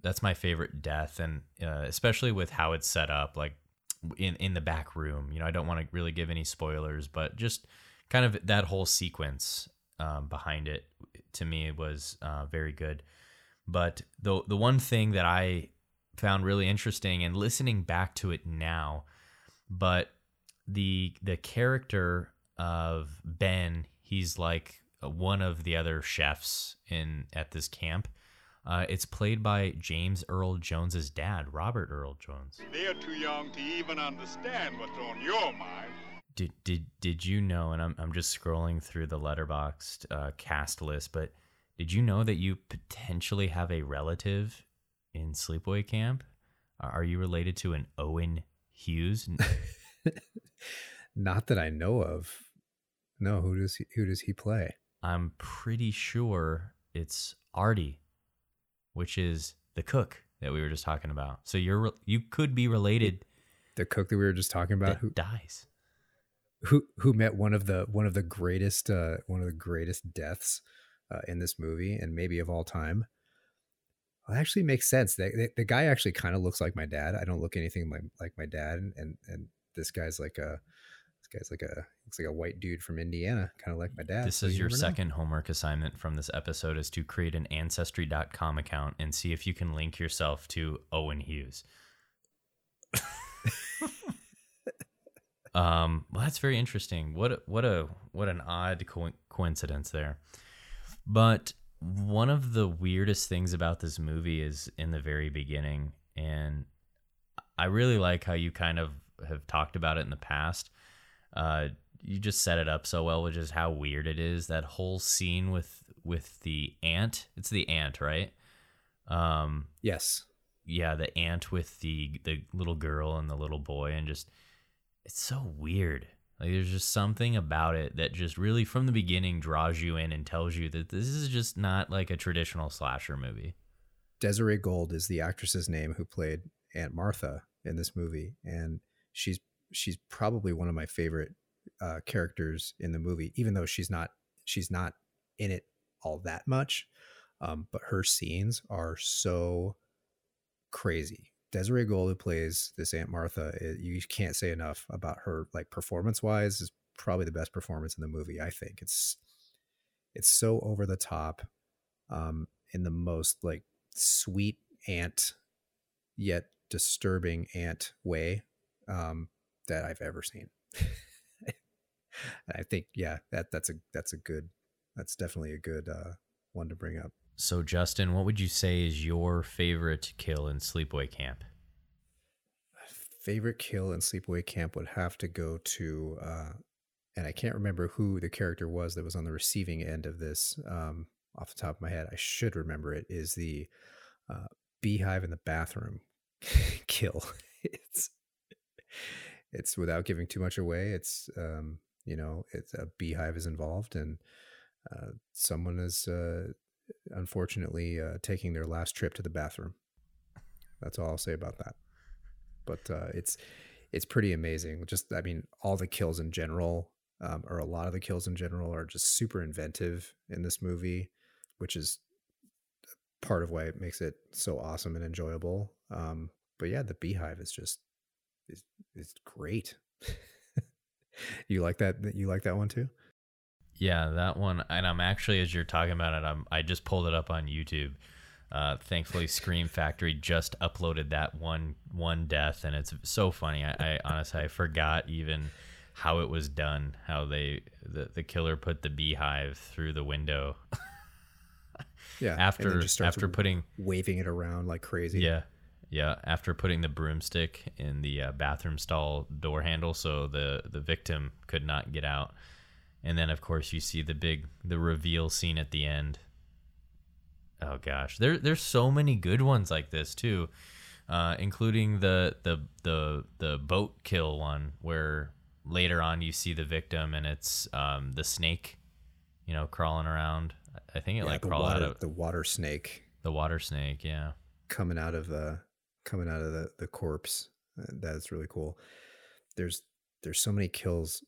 that's my favorite death, and uh, especially with how it's set up, like in in the back room. You know, I don't want to really give any spoilers, but just kind of that whole sequence um, behind it to me was uh, very good. But the the one thing that I found really interesting and listening back to it now, but the the character of Ben, he's like one of the other chefs in at this camp. Uh, it's played by James Earl Jones's dad, Robert Earl Jones. They're too young to even understand what's on your mind. Did did did you know? And I'm I'm just scrolling through the Letterboxd uh, cast list, but did you know that you potentially have a relative in Sleepaway Camp? Are you related to an Owen Hughes? Not that I know of. No, who does he, who does he play? I'm pretty sure it's Artie, which is the cook that we were just talking about. So you're you could be related. The cook that we were just talking about who dies. Who who met one of the one of the greatest uh one of the greatest deaths uh, in this movie and maybe of all time. Well, it actually makes sense. The, the, the guy actually kind of looks like my dad. I don't look anything like like my dad, and and this guy's like a this guy's like a looks like a white dude from Indiana, kind of like my dad. This so is you your never know. second homework assignment from this episode is to create an ancestry.com account and see if you can link yourself to Owen Hughes. um, well, that's very interesting. What what a what an odd co- coincidence there. But one of the weirdest things about this movie is in the very beginning, and I really like how you kind of have talked about it in the past. Uh, you just set it up so well, which is how weird it is. That whole scene with with the ant. It's the ant, right? Um, Yes, yeah, the ant with the the little girl and the little boy, and just it's so weird. Like there's just something about it that just really from the beginning draws you in and tells you that this is just not like a traditional slasher movie. Desiree Gold is the actress's name who played Aunt Martha in this movie, and she's she's probably one of my favorite uh, characters in the movie, even though she's not she's not in it all that much. Um, but her scenes are so crazy. Desiree Gold, who plays this Aunt Martha, i- you can't say enough about her. Like performance wise, is probably the best performance in the movie. I think it's it's so over the top, um, in the most like sweet aunt yet disturbing aunt way um, that I've ever seen. I think yeah, that that's a that's a good that's definitely a good uh, one to bring up. So Justin, what would you say is your favorite kill in Sleepaway Camp? Favorite kill in Sleepaway Camp would have to go to, uh, and I can't remember who the character was that was on the receiving end of this um, off the top of my head. I should remember it. Is the uh, beehive in the bathroom kill? It's it's without giving too much away. It's um, you know, it's a beehive is involved, and uh, someone is uh, unfortunately uh, taking their last trip to the bathroom. That's all I'll say about that. But uh, it's it's pretty amazing. Just I mean, all the kills in general, um, or a lot of the kills in general, are just super inventive in this movie, which is part of why it makes it so awesome and enjoyable. Um, but yeah, the beehive is just is is great. you like that? You like that one too? Yeah, that one. And I'm actually, as you're talking about it, I'm I just pulled it up on YouTube. Uh, thankfully, Scream Factory just uploaded that one one death, and it's so funny. I, I honestly I forgot even how it was done. How they the, the killer put the beehive through the window. Yeah. after after putting waving it around like crazy. yeah yeah after putting the broomstick in the uh, bathroom stall door handle so the the victim could not get out and then of course you see the big the reveal scene at the end oh gosh there there's so many good ones like this too uh, including the the the the boat kill one where later on you see the victim and it's um, the snake you know crawling around I think it Yeah, like the crawled water, out of the water snake the water snake. Yeah. coming out of uh coming out of the the corpse. That's really cool. There's there's so many kills,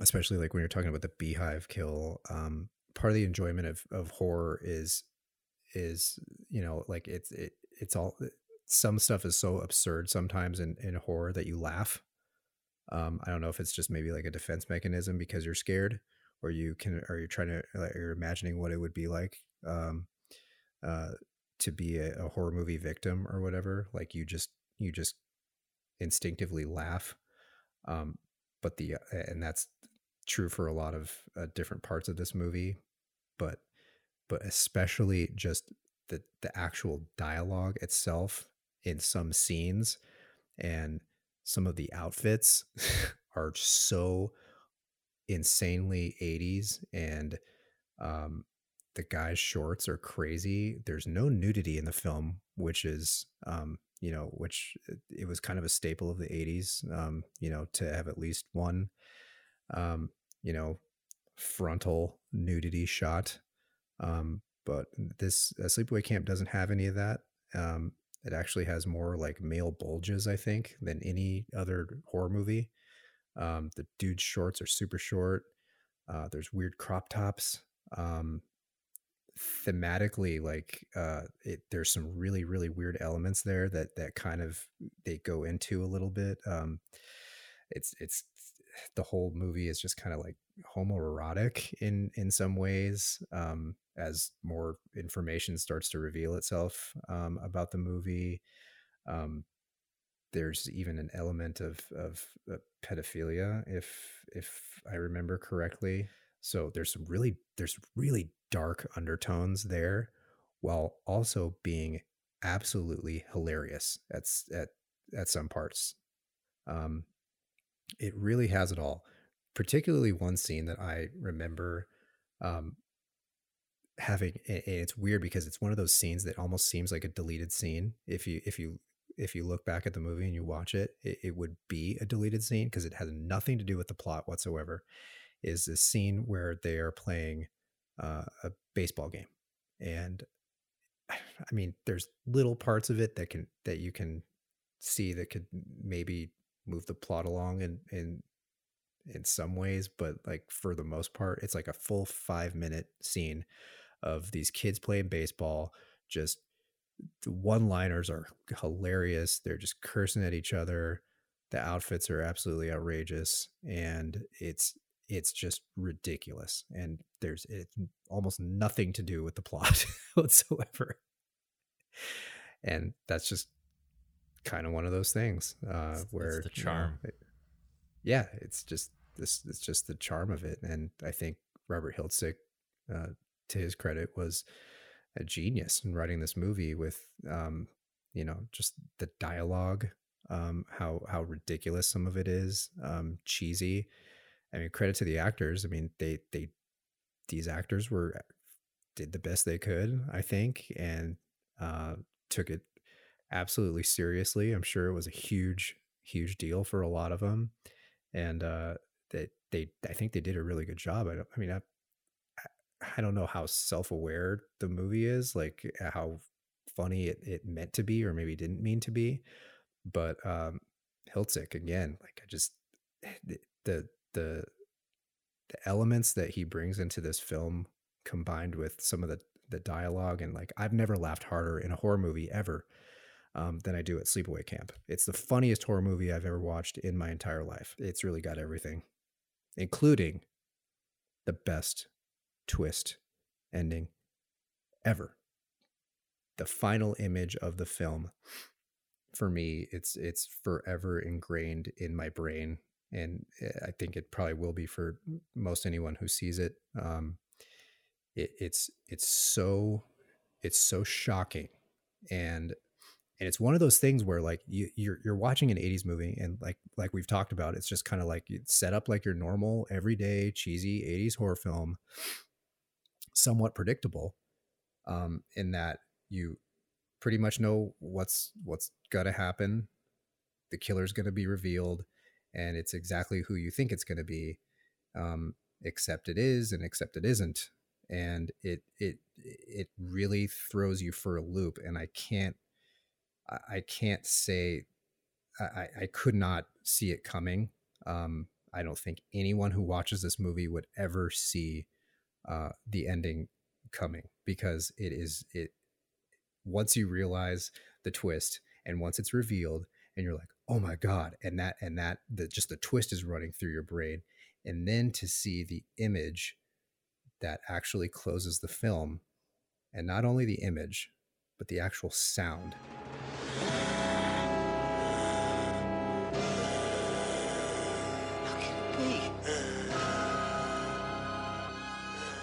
especially like when you're talking about the beehive kill. Um, part of the enjoyment of of horror is is you know like it's it it's all some stuff is so absurd sometimes in in horror that you laugh. Um, I don't know if it's just maybe like a defense mechanism because you're scared, or you can, or you're trying to, like, you're imagining what it would be like. Um, uh, to be a, a horror movie victim or whatever like you just you just instinctively laugh um but the uh, and that's true for a lot of uh, different parts of this movie but but especially just the the actual dialogue itself in some scenes and some of the outfits are so insanely 80s and um the guy's shorts are crazy. There's no nudity in the film, which is, um, you know, which uh, it was kind of a staple of the 80s, um, you know, to have at least one, um, you know, frontal nudity shot. Um, but this uh, Sleepaway Camp doesn't have any of that. Um, it actually has more like male bulges, I think, than any other horror movie. Um, the dude's shorts are super short. Uh, there's weird crop tops. Um, thematically like uh it there's some really really weird elements there that that kind of they go into a little bit um it's it's the whole movie is just kind of like homoerotic in in some ways um as more information starts to reveal itself um about the movie. Um there's even an element of of uh, pedophilia if if i remember correctly. So there's some really there's really dark undertones there while also being absolutely hilarious at at at some parts. Um it really has it all particularly one scene that i remember um having and it's weird because it's one of those scenes that almost seems like a deleted scene. If you if you if you look back at the movie and you watch it it, it would be a deleted scene because it has nothing to do with the plot whatsoever is this scene where they are playing uh, a baseball game. And i mean there's little parts of it that can that you can see that could maybe move the plot along in in in some ways but like for the most part it's like a full five minute scene of these kids playing baseball just the one liners are hilarious they're just cursing at each other the outfits are absolutely outrageous and it's it's just ridiculous and there's it's almost nothing to do with the plot whatsoever. And that's just kind of one of those things uh It's- it's where the you know, charm. it- yeah it's just this it's just the charm of it and i think robert hiltzik uh to his credit was a genius in writing this movie with um you know just the dialogue um how how ridiculous some of it is um cheesy i mean credit to the actors i mean they they these actors were did the best they could i think and uh took it absolutely seriously i'm sure it was a huge huge deal for a lot of them and uh that they i think they did a really good job i i mean i I don't know how self-aware the movie is, like how funny it, it meant to be or maybe didn't mean to be. But um Hiltzik again, like I just the the the the elements that he brings into this film combined with some of the the dialogue and like I've never laughed harder in a horror movie ever um, than I do at Sleepaway Camp. It's the funniest horror movie I've ever watched in my entire life. It's really got everything, including the best twist ending ever. The final image of the film for me it's it's forever ingrained in my brain and eh, I think it probably will be for most anyone who sees it um it, it's it's so it's so shocking and and it's one of those things where like you you're you're watching an 80s movie and like like we've talked about it's just kind of like it's set up like your normal everyday cheesy 80s horror film somewhat predictable um in that you pretty much know what's what's to happen the killer's to be revealed and it's exactly who you think it's to be um except it is and except it isn't. And it it it really throws you for a loop and i can't i, can't say I, I could not see it coming um i don't think anyone who watches this movie would ever see uh the ending coming because it is it once you realize the twist and once it's revealed and you're like oh my god and that and that the just the twist is running through your brain and then to see the image that actually closes the film and not only the image but the actual sound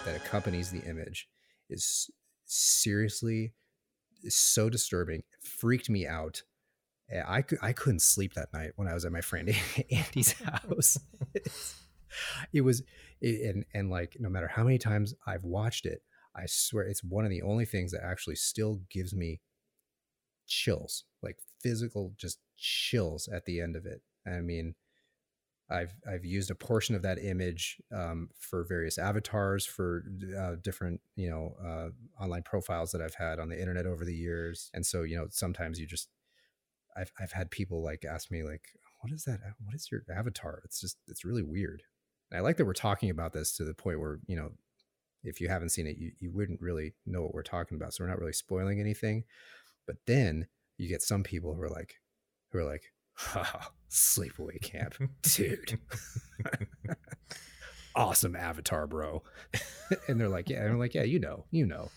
that accompanies the image is seriously is so disturbing. It freaked me out. I, cou- I couldn't sleep that night when I was at my friend Andy's house. it was, it, and, and like, no matter how many times I've watched it, I swear it's one of the only things that actually still gives me chills, like physical, just chills at the end of it. I mean, I've I've used a portion of that image um, for various avatars for uh, different you know uh, online profiles that I've had on the internet over the years, and so you know sometimes you just I've I've had people like ask me like what is that what is your avatar? It's just it's really weird. And I like that we're talking about this to the point where you know if you haven't seen it you, you wouldn't really know what we're talking about, so we're not really spoiling anything. But then you get some people who are like who are like sleepaway camp dude. Awesome avatar bro. And they're like yeah and i'm like yeah you know you know.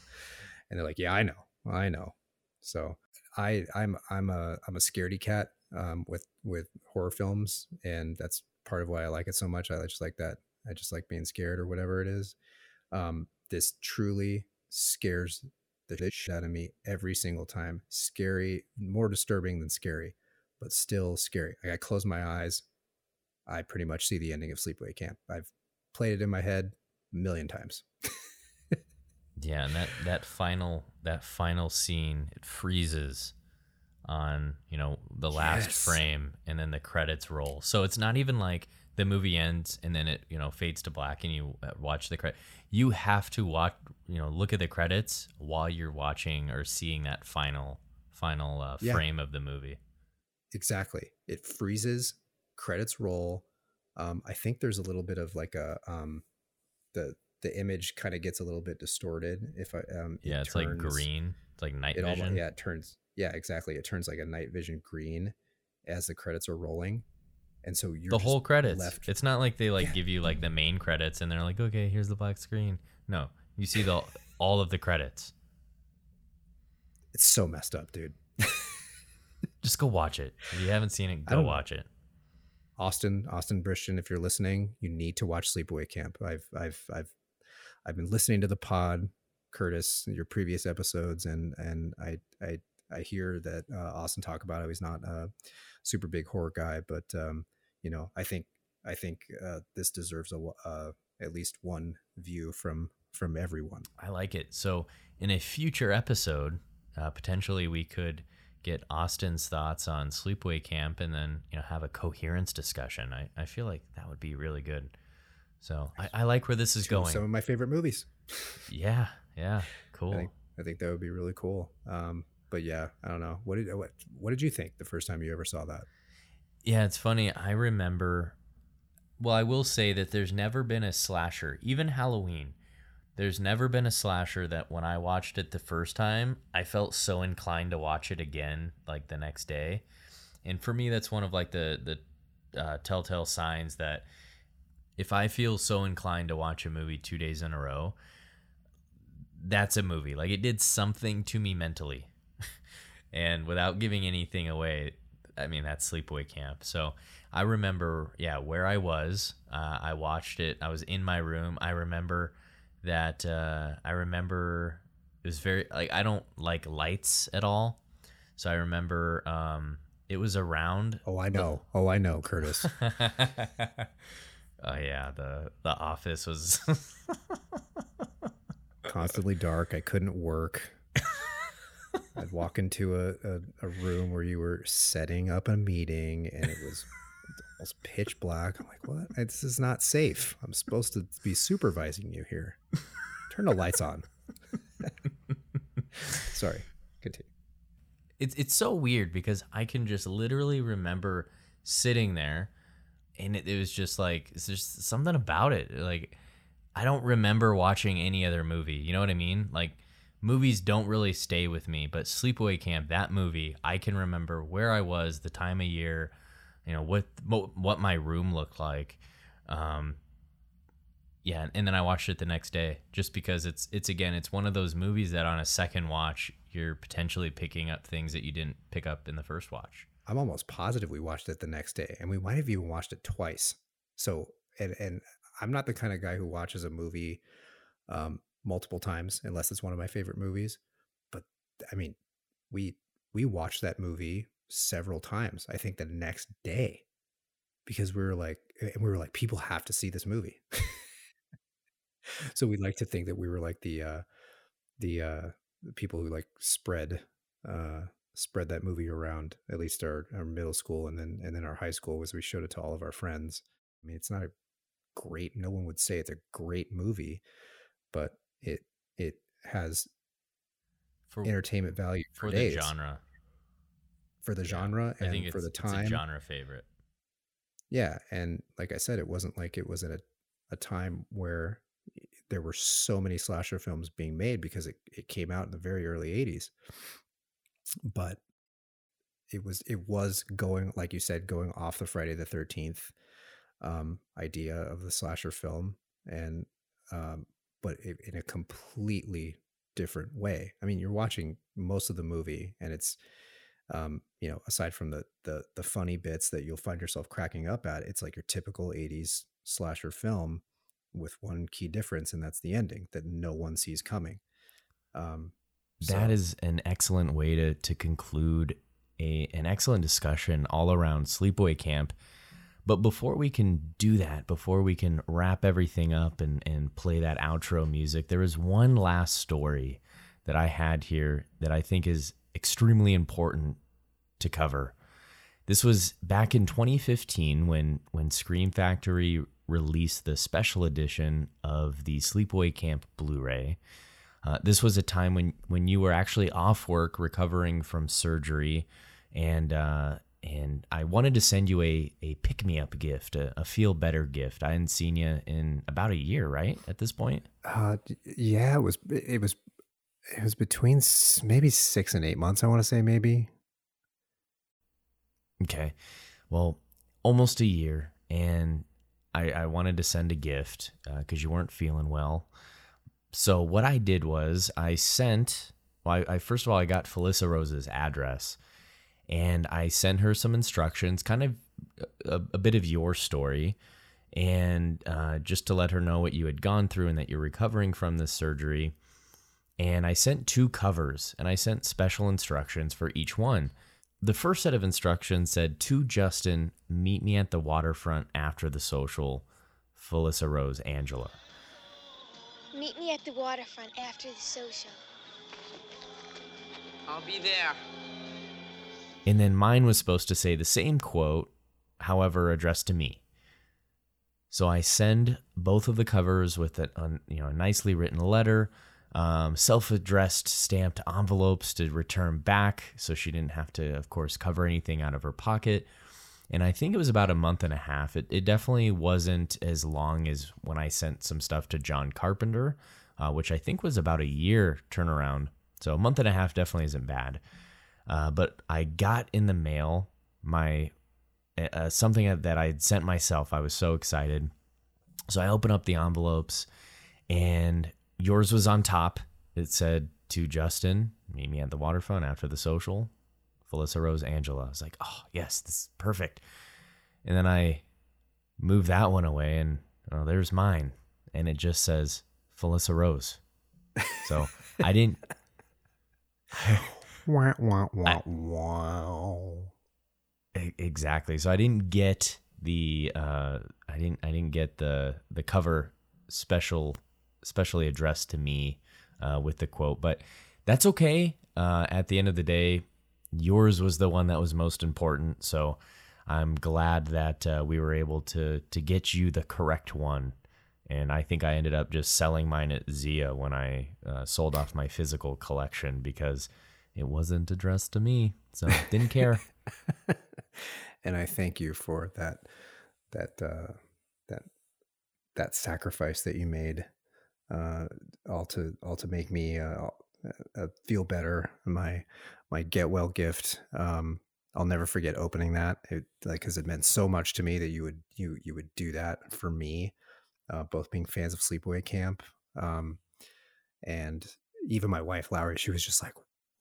And they're like yeah i know i know. So i i'm i'm a i'm a scaredy cat um, with with horror films and that's part of why i like it so much. I just like that i just like being scared or whatever it is. Um, this truly scares the shit out of me every single time scary more disturbing than scary but still scary. Like I close my eyes, I pretty much see the ending of Sleepaway Camp. I've played it in my head a million times. Yeah, and that that final that final scene it freezes on you know the last Yes. frame and then the credits roll. So it's not even like the movie ends and then it you know fades to black and you uh, watch the credit. You have to watch you know look at the credits while you're watching or seeing that final final uh, Yeah. frame of the movie. exactly. It freezes, credits roll. Um, I think there's a little bit of like a um, the the image kind of gets a little bit distorted. If I um, it Yeah, it's like green. It's like night It vision. almost yeah, it turns yeah exactly. It turns like a night vision green as the credits are rolling, and so you're the whole credits. left It's not like they like Yeah. give you like the main credits and they're like, okay, here's the black screen. No, you see the all of the credits. It's so messed up, dude. Just go watch it. If you haven't seen it, go watch it. Austin, Austin Bristian, if you're listening, you need to watch Sleepaway Camp. I've I've I've I've been listening to the pod, Kurtis, your previous episodes, and and I I I hear that uh, Austin talk about how he's not a super big horror guy, but um, you know, I think I think uh, this deserves a uh, at least one view from from everyone. I like it. So in a future episode, uh, potentially we could get Austin's thoughts on Sleepaway Camp and then you know have a coherence discussion. I, I feel like that would be really good. So I, I like where this is going. Some of my favorite movies. yeah, yeah, cool. I think I think that would be really cool. Um, but yeah, I don't know. What did what what did you think the first time you ever saw that? Yeah, it's funny. I remember. Well, I will say that there's never been a slasher, even Halloween. There's never been a slasher that when I watched it the first time, I felt so inclined to watch it again, like the next day. And for me, that's one of like the the uh, telltale signs that if I feel so inclined to watch a movie two days in a row, that's a movie. Like it did something to me mentally. and without giving anything away, I mean, that's Sleepaway Camp. So I remember, yeah, where I was. Uh, I watched it. I was in my room. I remember that. Uh, I remember it was very like I don't like lights at all. So I remember um, it was around. Oh, I know. Oh, I know, Kurtis. oh yeah, the the office was. Constantly dark. I couldn't work. I'd walk into a, a, a room where you were setting up a meeting and it was almost pitch black. I'm like, what? This is not safe. I'm supposed to be supervising you here. Turn the lights on. Sorry, continue. It's it's so weird because I can just literally remember sitting there, and it, it was just like there's something about it. Like I don't remember watching any other movie. You know what I mean? Like movies don't really stay with me, but Sleepaway Camp, that movie, I can remember where I was, the time of year, you know what what, my room looked like. Um, yeah, and then I watched it the next day just because it's it's again it's one of those movies that on a second watch you're potentially picking up things that you didn't pick up in the first watch. I'm almost positive we watched it the next day, and we might have even watched it twice. So, and and I'm not the kind of guy who watches a movie um, multiple times unless it's one of my favorite movies. But I mean, we we watched that movie several times. I think the next day because we were like, and we were like, people have to see this movie. so we'd like to think that we were like the uh, the uh, the people who like spread uh, spread that movie around at least our, our middle school and then and then our high school was we showed it to all of our friends. I mean, it's not a great. No one would say it's a great movie, but it it has For entertainment value for, for days the genre, for the Yeah, genre I and think it's, for the it's time. a genre favorite. Yeah, and like I said, it wasn't like it was at a, a time where there were so many slasher films being made because it, it came out in the very early 80s. But it was it was going like you said going off the Friday the 13th um idea of the slasher film and um but in a completely different way. I mean, you're watching most of the movie and it's um, you know, aside from the the the funny bits that you'll find yourself cracking up at, it's like your typical 80s slasher film with one key difference, and that's the ending that no one sees coming. Um, so- is an excellent way to to conclude a an excellent discussion all around sleepaway camp. But before we can do that, before we can wrap everything up and, and play that outro music, there is one last story that I had here that I think is extremely important to cover. This was back in 2015 when when Scream Factory released the special edition of the Sleepaway Camp Blu-ray. Uh, this was a time when when you were actually off work, recovering from surgery, and uh, and I wanted to send you a a pick me up gift, a, a feel better gift. I hadn't seen you in about a year, right? At this point, Uh, yeah, it was it was it was between maybe six and eight months. I want to say maybe. okay. Well, almost a year, and I, I wanted to send a gift because you weren't feeling well. So what I did was I sent. Well, I, I first of all I got Felissa Rose's address, and I sent her some instructions, kind of a, a bit of your story, and uh, just to let her know what you had gone through and that you're recovering from this surgery. And I sent two covers, and I sent special instructions for each one. The first set of instructions said, To Justin, meet me at the waterfront after the social. Felissa Rose, Angela. Meet me at the waterfront after the social. I'll be there. And then mine was supposed to say the same quote, however, addressed to me. So I send both of the covers with a, you know a nicely written letter, um, self-addressed stamped envelopes to return back, so she didn't have to, of course, cover anything out of her pocket. And I think it was about a month and a half. It, it definitely wasn't as long as when I sent some stuff to John Carpenter, uh, which I think was about a year turnaround. So a month and a half definitely isn't bad. Uh, but I got in the mail my uh, something that I had sent myself. I was so excited. So I open up the envelopes, and yours was on top. It said to Justin, meet me at the waterfront after the social. Felissa Rose Angela. I was like, oh yes, this is perfect. And then I move that one away, and oh, there's mine, and it just says Felissa Rose. So I didn't. Wah, wah, wah, wow. E- Exactly. So I didn't get the uh I didn't I didn't get the the cover special specially addressed to me uh with the quote, but that's okay. Uh at the end of the day, yours was the one that was most important. So I'm glad that uh, we were able to to get you the correct one and I think I ended up just selling mine at Zia when I uh, sold off my physical collection because it wasn't addressed to me, so didn't care. and I thank you for that that uh, that that sacrifice that you made, uh, all to all to make me uh, uh, feel better. My my get well gift. Um, I'll never forget opening that. It, like, because it meant so much to me that you would you you would do that for me. Uh, both being fans of Sleepaway Camp, um, and even my wife Lowry, she was just like,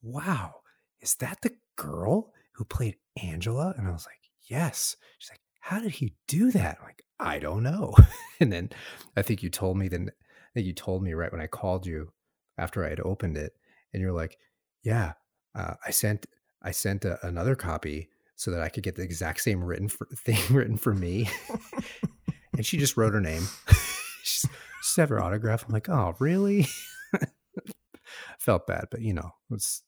"Wow, is that the girl who played Angela?" And I was like, "Yes." She's like, "How did he do that?" I'm like, "I don't know." and then I think you told me then that you told me right when I called you after I had opened it, and you're like, "Yeah, uh, I sent I sent a, another copy so that I could get the exact same written for, thing written for me." and she just wrote her name. she just have her autograph. I'm like, "Oh, really?" Felt bad, but you know, it's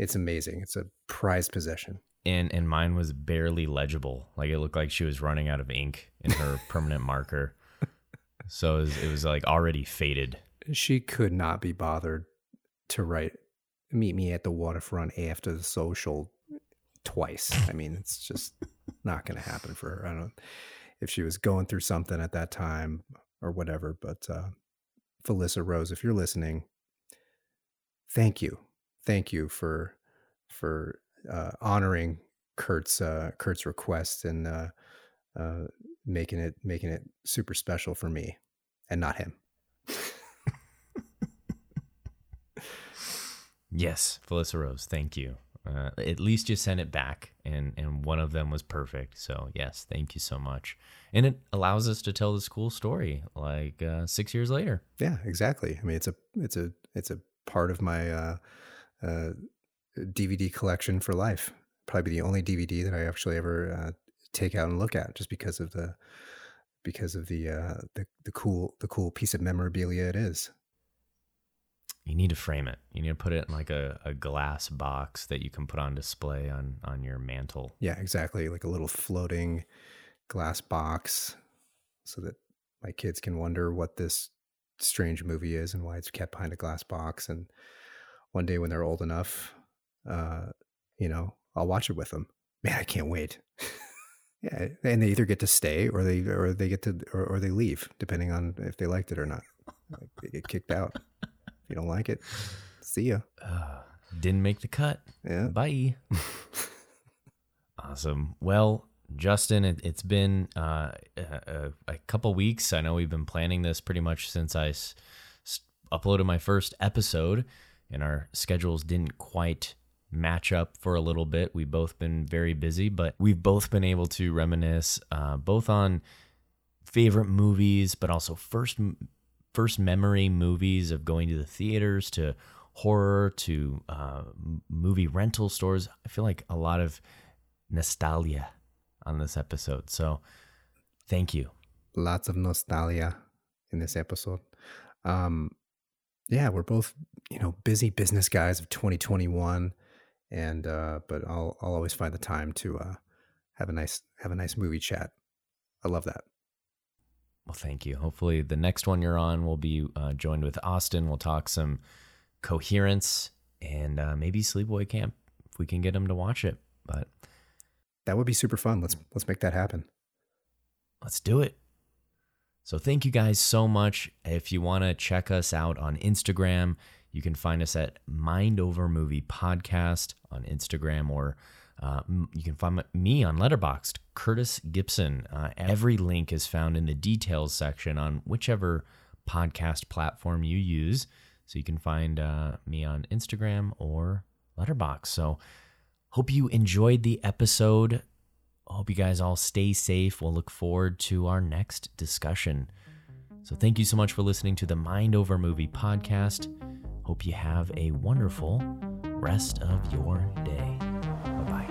it's amazing. It's a prized possession. And and mine was barely legible. Like it looked like she was running out of ink in her permanent marker. So it was, it was like already faded. She could not be bothered to write meet me at the waterfront after the social twice. I mean, it's just not going to happen for her. I don't if she was going through something at that time or whatever, but uh Felissa Rose, if you're listening, thank you. Thank you for for uh honoring Kurt's uh Kurt's request and uh uh making it making it super special for me and not him. Yes, Felissa Rose, thank you. Uh, at least you sent it back, and and one of them was perfect. So yes, thank you so much. And it allows us to tell this cool story like uh, six years later. Yeah, exactly. I mean, it's a it's a it's a part of my uh, uh, DVD collection for life. Probably the only DVD that I actually ever uh, take out and look at, just because of the because of the uh, the the cool the cool piece of memorabilia it is. You need to frame it. You need to put it in like a, a glass box that you can put on display on on your mantle. Yeah, exactly. Like a little floating glass box so that my kids can wonder what this strange movie is and why it's kept behind a glass box. And one day when they're old enough, uh, you know, I'll watch it with them. Man, I can't wait. yeah, and they either get to stay or they or they get to or, or they leave, depending on if they liked it or not. Like, they get kicked out. If you don't like it, see ya. Uh, didn't make the cut. Yeah. Bye. awesome. Well, Justin, it, has been uh, a, a, couple weeks. I know we've been planning this pretty much since I s- s- uploaded my first episode, and our schedules didn't quite match up for a little bit. We've both been very busy, but we've both been able to reminisce uh, both on favorite movies, but also first first memory movies of going to the theaters to horror to uh, movie rental stores. I feel like a lot of nostalgia on this episode. So thank you. Lots of nostalgia in this episode. Um, yeah, we're both, you know, busy business guys of 2021 and uh but I'll I'll always find the time to uh have a nice have a nice movie chat. I love that. Well, thank you. Hopefully, the next one you're on will be uh, joined with Austin. We'll talk some coherence and uh, maybe Sleepaway Camp if we can get him to watch it. But that would be super fun. Let's let's make that happen. Let's do it. So thank you guys so much. If you want to check us out on Instagram, you can find us at Mind Over Movie Podcast on Instagram, or uh, you can find me on Letterboxd, Kurtis Gipson. Uh, every link is found in the details section on whichever podcast platform you use. So you can find uh, me on Instagram or Letterboxd. So hope you enjoyed the episode. Hope you guys all stay safe. We'll look forward to our next discussion. So thank you so much for listening to the Mind Over Movie podcast. Hope you have a wonderful rest of your day. Bye bye.